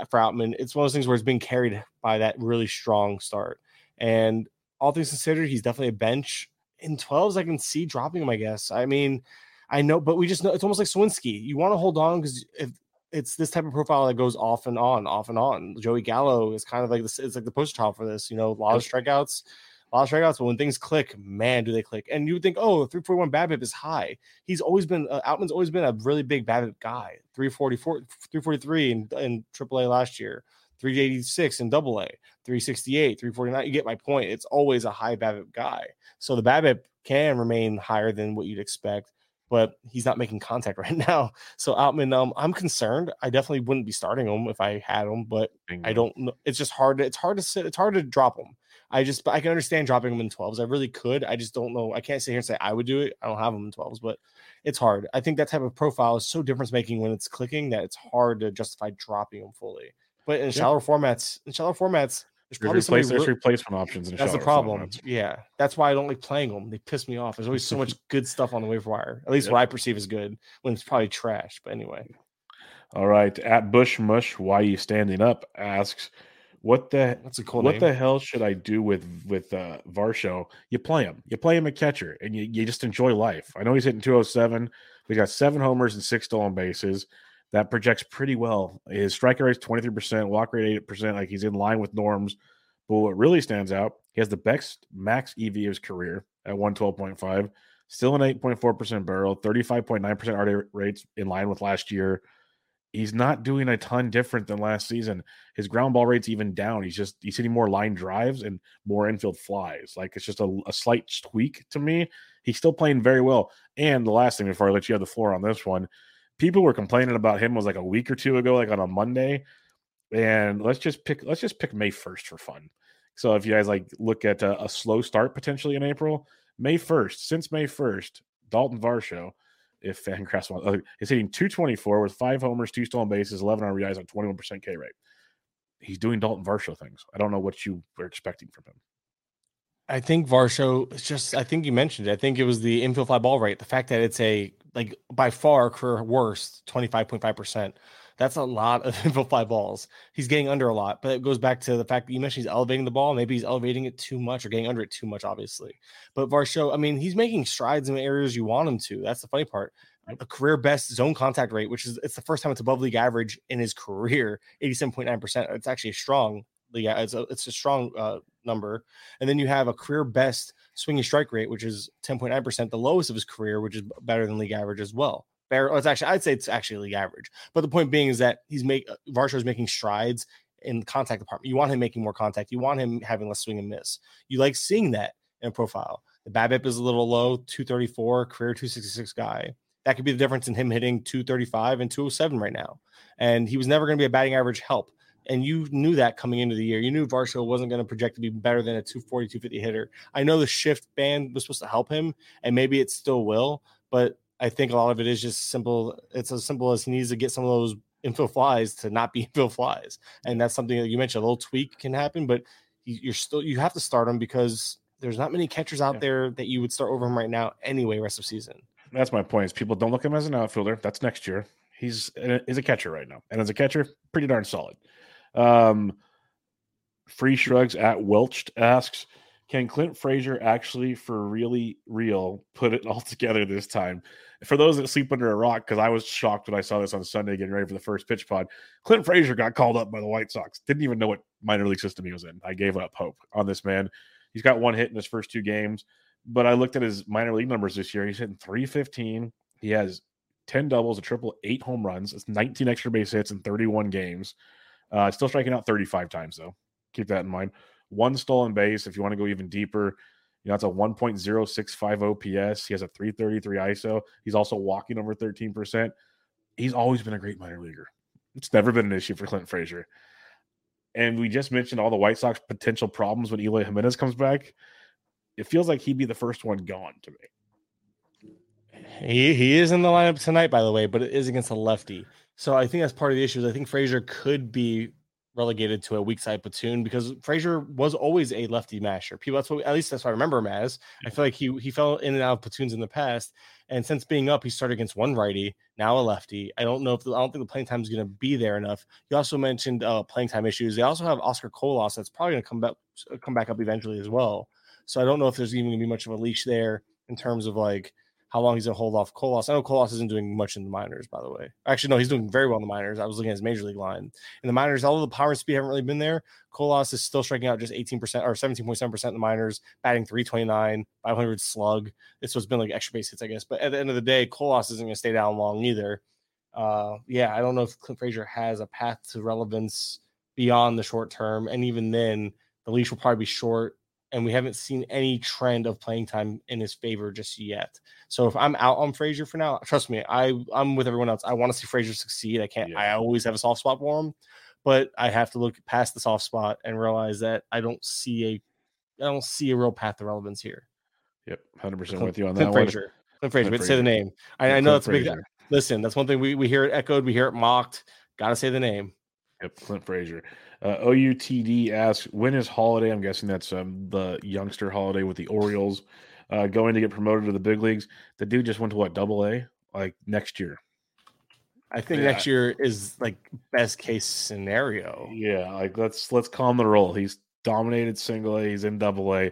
for Outman, it's one of those things where it's being carried by that really strong start. And all things considered, he's definitely a bench. In 12s, I can see dropping him, I guess. I mean, I know, but we just know it's almost like Suwinski. You want to hold on because if it's this type of profile that goes off and on, off and on. Joey Gallo is kind of like this. It's like the poster child for this. You know, a lot of strikeouts, a lot of strikeouts. But when things click, man, do they click? And you would think, oh, 341 BABIP is high. He's always been uh, Outman's always been a really big BABIP guy. 344, 343 in, in AAA last year. 386 in double A, 368, 349. You get my point. It's always a high BABIP guy. So the BABIP can remain higher than what you'd expect but he's not making contact right now. So Outman, um, I'm concerned. I definitely wouldn't be starting him if I had him, but. I don't know. It's just hard. To, it's hard to sit. It's hard to drop him. I just, I can understand dropping him in 12s. I really could. I just don't know. I can't sit here and say I would do it. I don't have him in 12s, but it's hard. I think that type of profile is so difference making when it's clicking that it's hard to justify dropping him fully. But in yeah. shallow formats, in shallow formats, there's probably replace, there's replacement options. that's the problem. Yeah, that's why I don't like playing them. They piss me off. There's always so much good stuff on the waiver wire. At least what I perceive as good when it's probably trash. But anyway. All right. At Bush Mush, why you standing up? Asks, what the that's a cool what name. the hell should I do with with uh, Varsho? You play him. You play him a catcher, and you, you just enjoy life. I know he's hitting 207. We got seven homers and six stolen bases. That projects pretty well. His strike rate is 23%, walk rate 8%. Like he's in line with norms but what really stands out, he has the best max EV of his career at 112.5, still an 8.4% barrel, 35.9% RD rates in line with last year. He's not doing a ton different than last season. His ground ball rate's even down. He's just he's hitting more line drives and more infield flies. Like it's just a, a slight tweak to me. He's still playing very well. And the last thing before I let you have the floor on this one, people were complaining about him was like a week or two ago, like on a Monday. And let's just pick let's just pick May 1st for fun. So if you guys like look at a, a slow start potentially in April, May 1st, since May 1st, Dalton Varsho, if Fangraphs wants, uh, is hitting 224 with five homers, two stolen bases, 11 RBIs on 21% K rate. He's doing Dalton Varsho things. I don't know what you were expecting from him. I think Varsho is just, I think you mentioned it. I think it was the infield fly ball rate. The fact that it's a, like, by far career worst, 25.5%. That's a lot of info fly balls. He's getting under a lot, but it goes back to the fact that you mentioned he's elevating the ball. Maybe he's elevating it too much or getting under it too much, obviously. But Varsho, I mean, he's making strides in areas you want him to. That's the funny part. A career best zone contact rate, which is it's the first time it's above league average in his career, 87.9%. It's actually a strong league. It's a, it's a strong uh, number. And then you have a career best swinging strike rate, which is 10.9%, the lowest of his career, which is better than league average as well. It's actually I'd say it's actually league average. But the point being is that he's make uh, Varsho is making strides in the contact department. You want him making more contact. You want him having less swing and miss. You like seeing that in a profile. The BABIP is a little low, 234, career 266 guy. That could be the difference in him hitting 235 and 207 right now. And he was never going to be a batting average help. And you knew that coming into the year. You knew Varsho wasn't going to project to be better than a 240, 250 hitter. I know the shift band was supposed to help him, and maybe it still will, but I think a lot of it is just simple. It's as simple as he needs to get some of those infield flies to not be infield flies, and that's something that you mentioned. A little tweak can happen, but you're still you have to start him because there's not many catchers out yeah. there that you would start over him right now anyway. Rest of season. That's my point. Is people don't look at him as an outfielder. That's next year. He's uh, is a catcher right now, and as a catcher, pretty darn solid. Um, Free shrugs at Welched asks, can Clint Frazier actually, for really real, put it all together this time? For those that sleep under a rock, because I was shocked when I saw this on Sunday getting ready for the first pitch pod. Clint Frazier got called up by the White Sox. Didn't even know what minor league system he was in. I gave up hope on this man. He's got one hit in his first two games, but I looked at his minor league numbers this year. He's hitting 315. He has 10 doubles, a triple, eight home runs. It's 19 extra base hits in 31 games. Uh, still striking out 35 times, though. Keep that in mind one stolen base. If you want to go even deeper, you know, it's a 1.065 OPS. He has a 333 ISO. He's also walking over 13%. He's always been a great minor leaguer. It's never been an issue for Clint Frazier. And we just mentioned all the White Sox potential problems when Eloy Jimenez comes back. It feels like he'd be the first one gone to me. He he is in the lineup tonight, by the way, but it is against a lefty. So I think that's part of the issue. Is I think Frazier could be relegated to a weak side platoon because Frazier was always a lefty masher. People that's what at least that's what I remember him as. I feel like he he fell in and out of platoons in the past. And since being up, he started against one righty, now a lefty. I don't know if the, I don't think the playing time is going to be there enough. You also mentioned uh, playing time issues. They also have Oscar Colas that's probably going to come back come back up eventually as well. So I don't know if there's even going to be much of a leash there in terms of like how long he's going to hold off Colas. I know Colas isn't doing much in the minors, by the way. Actually, no, he's doing very well in the minors. I was looking at his major league line. In the minors, although the power and speed haven't really been there, Colas is still striking out just 18% or 17.7% in the minors, batting 329, 500 slug. This has been like extra base hits, I guess. But at the end of the day, Colas isn't going to stay down long either. Uh, yeah, I don't know if Clint Frazier has a path to relevance beyond the short term. And even then, the leash will probably be short and we haven't seen any trend of playing time in his favor just yet. So if I'm out on Frazier for now, trust me, I I'm with everyone else. I want to see Frazier succeed. I can't. Yeah. I always have a soft spot for him, but I have to look past the soft spot and realize that I don't see a I don't see a real path to relevance here. Yep, hundred percent with you on Clint that Frazier. one. Clint Frazier. Clint Frazier. Say the name. I, I know that's a big. Listen, that's one thing we we hear it echoed. We hear it mocked. Got to say the name. Yep, Clint Frazier. Uh, OUTD asks, when is Holliday? I'm guessing that's um, the youngster Holliday with the Orioles uh, going to get promoted to the big leagues. The dude just went to what, double A? Like next year. I think yeah. next year is like best case scenario. Yeah, like let's let's calm the roll. He's dominated single A, he's in double A,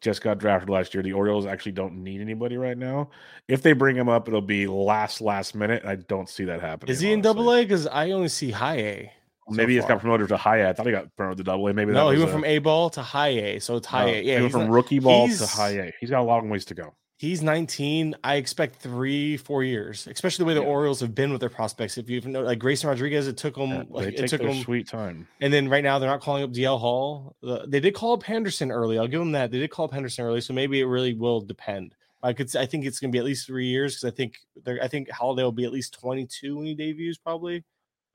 just got drafted last year. The Orioles actually don't need anybody right now. If they bring him up, it'll be last last minute. I don't see that happening. Is he honestly. in double A? Because I only see high A. So maybe he's got promoted to high A. I thought he got promoted to double A. Maybe no, he went a, from A ball to high A, so it's high no, A. Oh, yeah, he went from not, rookie ball to high A. He's got a long ways to go. He's 19. I expect three, four years, especially the way the yeah. Orioles have been with their prospects. If you've know, like Grayson Rodriguez, it took them yeah, like it took them sweet time. And then right now they're not calling up DL Hall. They did call up Henderson early. I'll give them that. They did call up Henderson early, so maybe it really will depend. I could. I think it's going to be at least three years because I think they're. I think Holliday will be at least 22 when he debuts, probably.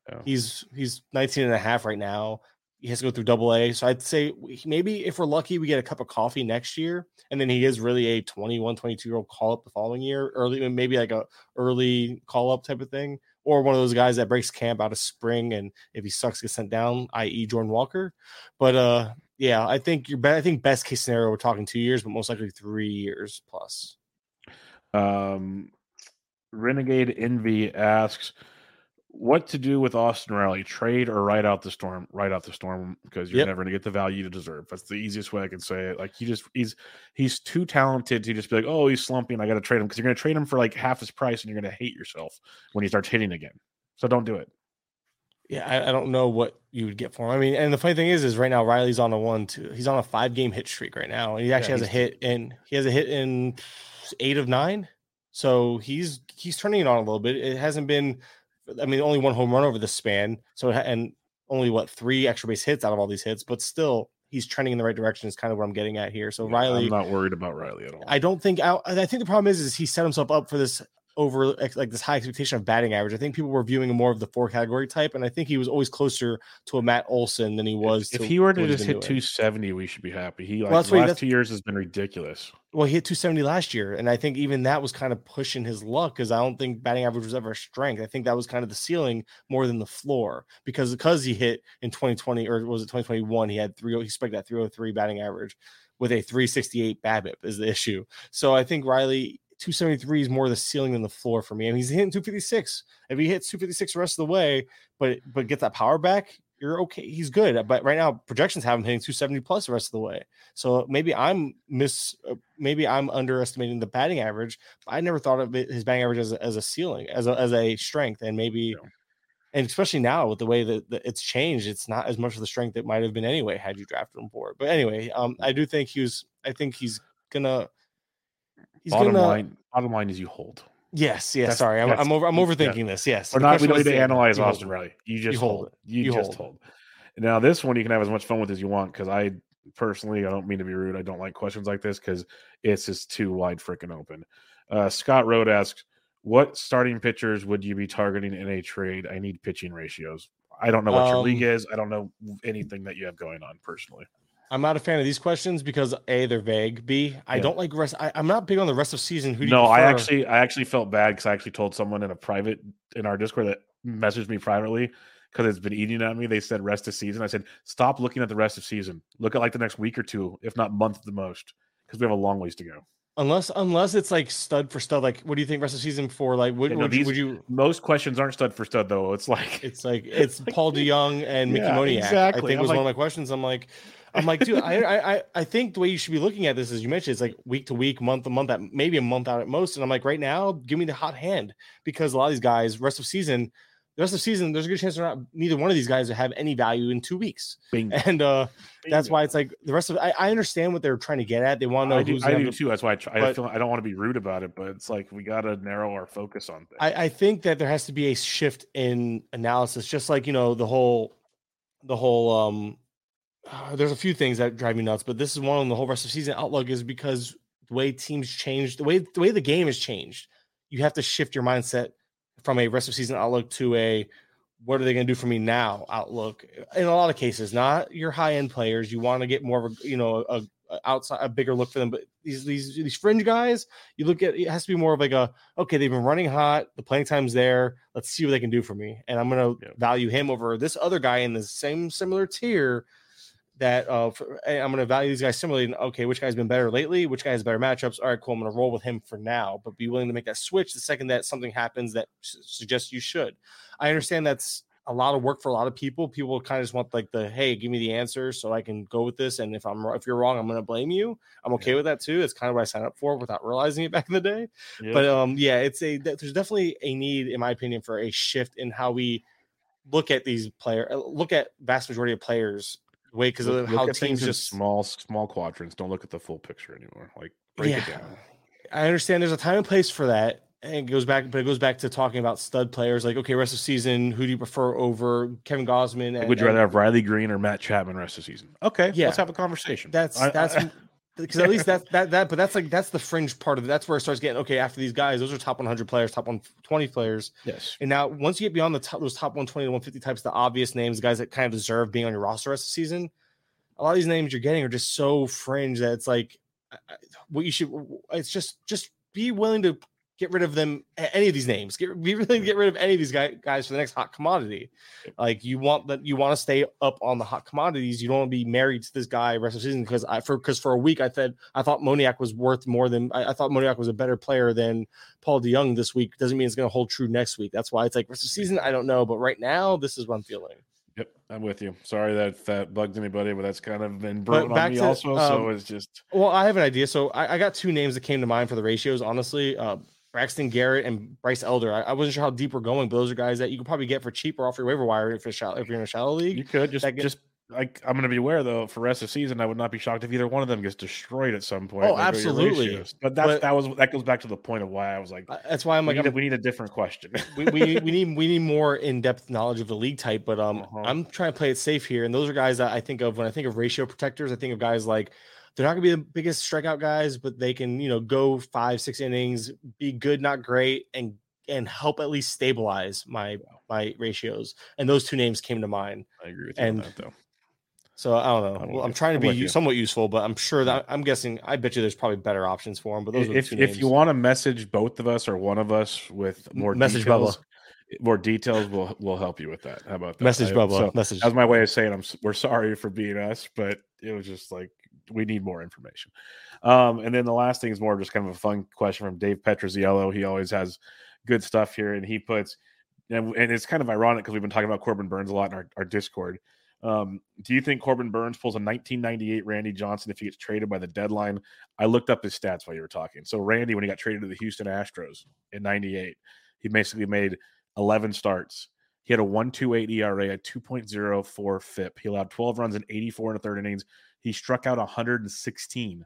Yeah. He's he's 19 and a half right now. He has to go through double A. So I'd say maybe if we're lucky, we get a cup of coffee next year. And then he is really a 21, 22 year old call up the following year, early, maybe like a early call up type of thing. Or one of those guys that breaks camp out of spring and if he sucks, gets sent down, i.e. Jordan Walker. But uh yeah, I think you're I think best case scenario, we're talking two years, but most likely three years plus. Um Renegade Envy asks, what to do with Austin Riley? Trade or ride out the storm? Ride out the storm because you're yep. never going to get the value you deserve. That's the easiest way I can say it. Like he just he's he's too talented to just be like, oh, he's slumping. I got to trade him because you're going to trade him for like half his price, and you're going to hate yourself when he starts hitting again. So don't do it. Yeah, I, I, don't know what you would get for him. I mean, and the funny thing is, is right now Riley's on a one two. He's on a five game hit streak right now, and he actually yeah, has a hit in he has a hit in eight of nine. So he's he's turning it on a little bit. It hasn't been I mean, only one home run over the span. So and only what three extra base hits out of all these hits, but still he's trending in the right direction. Is kind of what I'm getting at here. So yeah, Riley, I'm not worried about Riley at all. I don't think I, I think the problem is is he set himself up for this over like this high expectation of batting average. I think people were viewing him more of the four category type, and I think he was always closer to a Matt Olson than he was. If, to, if he were to just hit doing. 270, we should be happy. He like well, the last two years has been ridiculous. Well, he hit 270 last year, and I think even that was kind of pushing his luck because I don't think batting average was ever a strength. I think that was kind of the ceiling more than the floor because because he hit in 2020 or was it 2021? He had three. Oh, he spiked that 303 batting average with a 368 BABIP is the issue. So I think Riley 273 is more the ceiling than the floor for me. Mean, he's hitting 256. If he hits 256 the rest of the way, but but get that power back, you're okay. He's good. But right now, projections have him hitting 270 plus the rest of the way. So maybe I'm miss, uh, maybe I'm underestimating the batting average. I never thought of it, his batting average as a, as a ceiling, as a, as a strength, and maybe. Yeah. And especially now with the way that, that, it's changed, it's not as much of the strength it might have been anyway had you drafted him for it. But anyway, um, I do think he was. I think he's gonna He's bottom gonna, line. Bottom line is you hold. Yes. Yes. That's, sorry, I'm, I'm, over. I'm overthinking yeah. this. Yes. We're not. We don't need to analyze Austin Riley. You just you hold. hold. You, you, just hold. hold. Now this one you can have as much fun with as you want because I personally I don't mean to be rude. I don't like questions like this because it's just too wide freaking open. Uh, Scott Road asks, "What starting pitchers would you be targeting in a trade? I need pitching ratios. I don't know what um, your league is. I don't know anything that you have going on personally." I'm not a fan of these questions because a they're vague. B I yeah. don't like rest. I, am not big on the rest of season. Who do no, I actually I actually felt bad because I actually told someone in a private in our Discord that messaged me privately because it's been eating at me. They said rest of season. I said stop looking at the rest of season. Look at like the next week or two, if not month the most, because we have a long ways to go. Unless unless it's like stud for stud, like what do you think rest of season for? Like would, yeah, no, would, these, would you most questions aren't stud for stud though. It's like it's like it's Paul DeJong and Mickey yeah, Moniak. Exactly. I think I'm was like, one of my questions. I'm like, I'm like, dude, I, I I think the way you should be looking at this, as you mentioned, it's like week to week, month to month, at maybe a month out at most. And I'm like, right now, give me the hot hand because a lot of these guys, rest of season, the rest of the season, there's a good chance they're not neither one of these guys to have any value in two weeks. Bingo. And uh, Bingo. that's why it's like the rest of I, I, understand what they're trying to get at. They want to know I who's do, I do too. That's why I, try, but, I feel I don't want to be rude about it, but it's like we got to narrow our focus on things. I, I think that there has to be a shift in analysis, just like you know the whole the whole um uh, there's a few things that drive me nuts, but this is one on the whole rest of season outlook is because the way teams change, the way the way the game has changed, you have to shift your mindset from a rest of season outlook to a what are they going to do for me now outlook in a lot of cases not your high end players you want to get more of a you know a, a, outside a bigger look for them but these these these fringe guys you look at it has to be more of like a okay they've been running hot the playing time's there let's see what they can do for me and i'm going to yeah. value him over this other guy in the same similar tier that uh, for, I'm going to value these guys similarly. Okay, which guy's been better lately? Which guy has better matchups? All right, cool. I'm going to roll with him for now, but be willing to make that switch the second that something happens that suggests you should. I understand that's a lot of work for a lot of people. People kind of just want like the hey, give me the answer so I can go with this. And if I'm if you're wrong, I'm going to blame you. I'm okay yeah. with that too. It's kind of what I signed up for without realizing it back in the day. Yeah. But um, yeah, it's a there's definitely a need, in my opinion, for a shift in how we look at these players. Uh, look at vast majority of players way because of how teams just small small quadrants. Don't look at the full picture anymore. Like break yeah. it down. I understand there's a time and place for that. And it goes back, but it goes back to talking about stud players. Like, okay, rest of season, who do you prefer over Kevin Gausman? And, Would you rather have Riley Greene or Matt Chapman rest of the season? Okay, yeah, let's have a conversation. That's I, that's I, because at least that's that that but that's like that's the fringe part of it. That's where it starts getting okay. After these guys, those are top 100 players, top 120 players. Yes. And now once you get beyond the top, those top 120 to 150 types, the obvious names, guys that kind of deserve being on your roster rest of the season, a lot of these names you're getting are just so fringe that it's like what you should. It's just just be willing to get rid of them any of these names get be willing to get rid of any of these guys guys for the next hot commodity like you want that you want to stay up on the hot commodities you don't want to be married to this guy rest of the season because i for because for a week i said i thought moniak was worth more than I, I, thought moniak was a better player than paul deJong this week doesn't mean it's going to hold true next week that's why it's like rest of the season i don't know but right now this is what i'm feeling Yep, I'm with you. Sorry that that bugged anybody, but that's kind of been brewing on me to, also. Um, so it's just well, I have an idea. So I, I, got two names that came to mind for the ratios. Honestly, uh, Braxton Garrett and Bryce Elder. I, I, wasn't sure how deep we're going, but those are guys that you could probably get for cheaper off your waiver wire if you're, shallow, if you're in a shallow league. You could just just like I'm going to be aware though for rest of the season, I would not be shocked if either one of them gets destroyed at some point. Oh, absolutely. But that but, that was that goes back to the point of why I was like, that's why I'm we like, need a, we need a different question. we, we, we need we need more in depth knowledge of the league type. But um, uh-huh. I'm trying to play it safe here, and those are guys that I think of when I think of ratio protectors. I think of guys like they're not going to be the biggest strikeout guys, but they can you know go five six innings, be good not great, and and help at least stabilize my my ratios. And those two names came to mind. I agree with you and, on that though. So I don't know. I'm, well, I'm trying to I'm be somewhat useful, but I'm sure that I'm guessing. I bet you there's probably better options for them. But those if if you want to message both of us or one of us with more message details, Bubba. more details, we'll we'll help you with that. How about that? Message I, Bubba. So message. That's my way of saying I'm. We're sorry for being us, but it was just like we need more information. Um, and then the last thing is more just kind of a fun question from Dave Petroziello. He always has good stuff here, and he puts. And, and it's kind of ironic because we've been talking about Corbin Burnes a lot in our, our Discord um, do you think Corbin Burnes pulls a 1998 Randy Johnson if he gets traded by the deadline? I looked up his stats while you were talking. So Randy, when he got traded to the Houston Astros in '98, he basically made 11 starts. He had a 1.28 ERA, a 2.04 FIP. He allowed 12 runs in 84 and a third innings. He struck out 116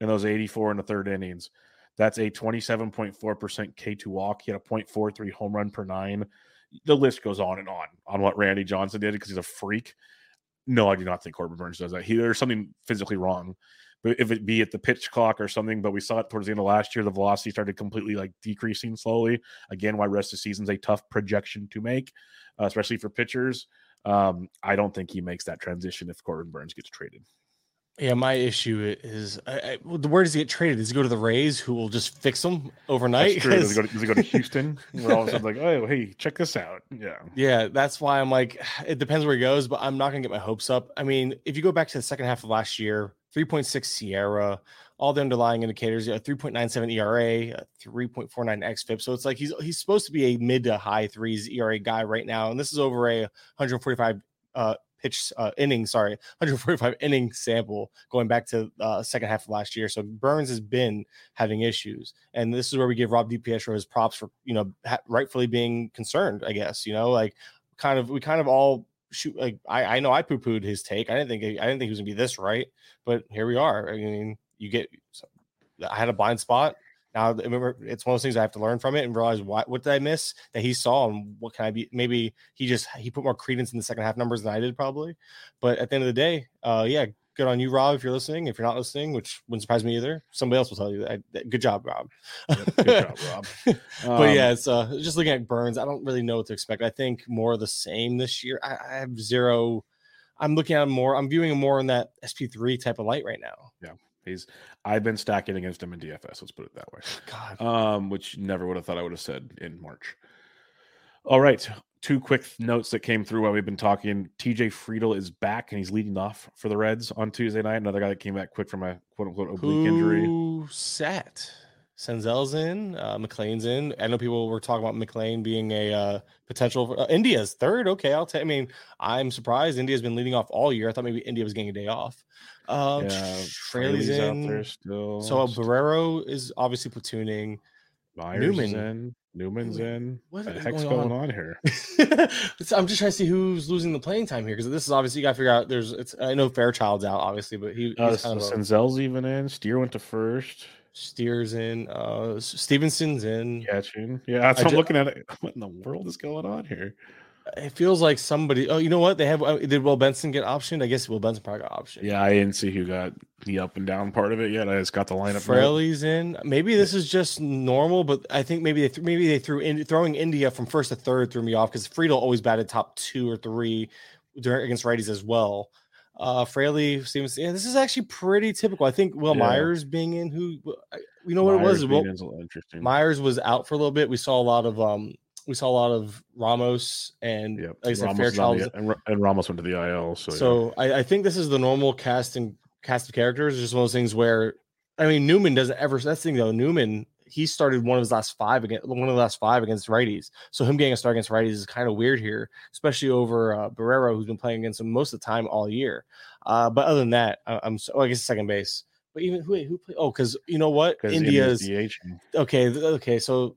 in those 84 and the third innings. That's a 27.4% K2 walk. He had a 0.43 home run per nine. The list goes on and on on what Randy Johnson did because he's a freak. No, I do not think Corbin Burnes does that. He, there's something physically wrong. But if it be at the pitch clock or something, but we saw it towards the end of last year, the velocity started completely like decreasing slowly. Again, why rest of season's a tough projection to make, uh, especially for pitchers. Um, I don't think he makes that transition if Corbin Burnes gets traded. Yeah, my issue is I, I, where does he get traded? Does he go to the Rays, who will just fix him overnight? Does he, go to, does he go to Houston? We're all of a sudden like, oh, hey, check this out. Yeah, yeah, that's why I'm like, it depends where he goes, but I'm not gonna get my hopes up. I mean, if you go back to the second half of last year, 3.6 SIERA, all the underlying indicators, a 3.97 ERA, 3.49 xFIP. So it's like he's he's supposed to be a mid to high threes ERA guy right now, and this is over a 145 uh, pitch uh, inning, sorry, 145 inning sample going back to uh, second half of last year. So Burnes has been having issues, and this is where we give Rob DiPietro his props for you know ha- rightfully being concerned. I guess you know like kind of we kind of all shoot like I, I know I poo pooed his take. I didn't think I didn't think he was gonna be this right, but here we are. I mean, you get I had a blind spot. Now remember, it's one of those things I have to learn from it and realize what what did I miss that he saw and what can I be? Maybe he just he put more credence in the second half numbers than I did probably. But at the end of the day, uh, yeah, good on you, Rob. If you're listening, if you're not listening, which wouldn't surprise me either, somebody else will tell you that. Good job, Rob. good job, Rob. but yeah, um, it's uh, just looking at Burnes. I don't really know what to expect. I think more of the same this year. I, I have zero. I'm looking at more. I'm viewing him more in that SP3 type of light right now. Yeah. He's I've been stacking against him in DFS. Let's put it that way. God, um, which never would have thought I would have said in March. All right, two quick notes that came through while we've been talking. TJ Friedl is back and he's leading off for the Reds on Tuesday night. Another guy that came back quick from a quote unquote oblique Who injury. Sat. Senzel's in, uh, McLain's in. I know people were talking about McLain being a uh, potential. Uh, India's third. Okay, I'll tell. I mean, I'm surprised India's been leading off all year. I thought maybe India was getting a day off. Um, yeah, Fraley's in. there still. So Barrero is obviously platooning. Myers Newman. in. Newman's in. What the heck's going, going on? on here? I'm just trying to see who's losing the playing time here because this is obviously you got to figure out. There's it's I know Fairchild's out obviously, but he. Uh, kind of Senzel's even in. Steer went to first. Steers in. Uh, Stephenson's in. Catching. Yeah, that's what I'm looking at. It. What in the world is going on here? It feels like somebody. Oh, you know what? They have. Uh, did Will Benson get optioned? I guess Will Benson probably got optioned. Yeah, I didn't see who got the up and down part of it yet. I just got the lineup. Fraley's in. Maybe this is just normal, but I think maybe they th- maybe they threw in throwing India from first to third threw me off because Friedl always batted top two or three during against righties as well. Uh, Fraley seems. Yeah, this is actually pretty typical. I think Will yeah. Myers being in who. You know what Myers it was? Well, interesting. Myers was out for a little bit. We saw a lot of um we saw a lot of Ramos and yep. like I said, Fairchild the, and, and, Ramos went to the IL. So, so yeah. I, I, think this is the normal casting cast of characters. It's just one of those things where I mean Newman doesn't ever. That's the thing though. Newman he started one of his last five against one of the last five against righties. So him getting a start against righties is kind of weird here, especially over uh, Barrero, who's been playing against him most of the time all year. Uh, but other than that, I, am so, oh, I guess second base. But even who who play? Oh, because you know what, India's okay. Okay, so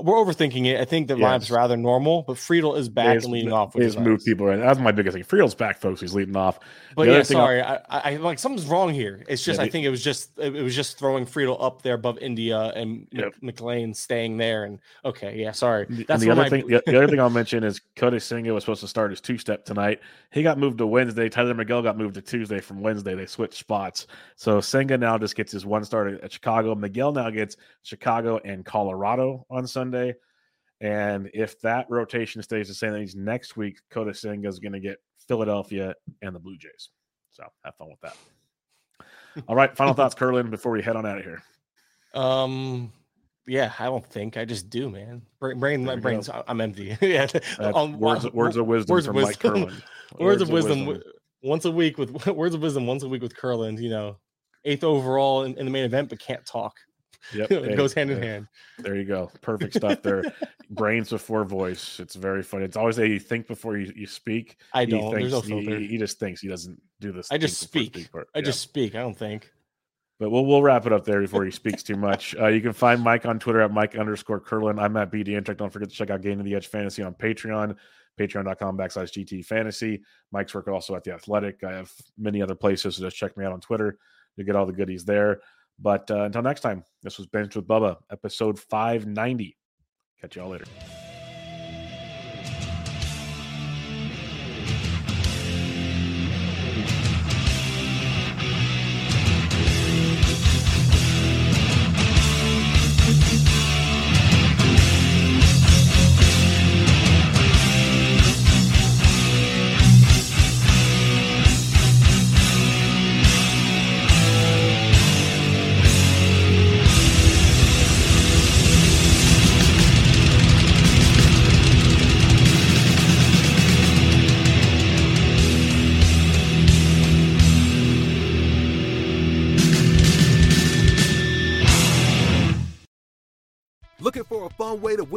we're overthinking it. I think the yes. lineup's rather normal, but Friedl is back and leading off. He's moved people in. That's my biggest thing. Friedl's back, folks. He's leading off. But the yeah, sorry, I, I, like something's wrong here. It's just yeah, I think it was just it was just throwing Friedl up there above India and. McLain staying there. And okay, yeah, sorry. That's and the other my... thing. the, the, other thing I'll mention is Kodai Senga was supposed to start his two step tonight. He got moved to Wednesday. Tyler Megill got moved to Tuesday from Wednesday. They switched spots. So Senga now just gets his one start at Chicago. Megill now gets Chicago and Colorado on Sunday. And if that rotation stays the same, that next week Kodai Senga is going to get Philadelphia and the Blue Jays. So have fun with that. All right, final thoughts, Kurland, before we head on out of here. Um, yeah, I don't think I just do, man. Brain, brain my brain's go. I'm empty. yeah, um, words, words of wisdom words from of wisdom. Mike Kurland. Words, words of, wisdom, wisdom, once a week with words of wisdom once a week with Kurland. You know, eighth overall in, in the main event, but can't talk. Yep, it goes hand in hand. There you go. Perfect stuff there. Brains before voice. It's very funny. It's always a you think before you, you speak. I don't. Thinks, There's no filter. He, he, just thinks he doesn't do this. I just speak. speak I yeah. just speak. I don't think. But we'll we'll wrap it up there before he speaks too much. Uh, you can find Mike on Twitter at Mike underscore Kurland. I'm at BDentrek. Don't forget to check out Gaining the Edge Fantasy on Patreon, patreon.com backslash GT Fantasy. Mike's work also at The Athletic. I have many other places, so just check me out on Twitter. You get all the goodies there. But uh, until next time, this was Benched with Bubba, episode 590. Catch y'all later.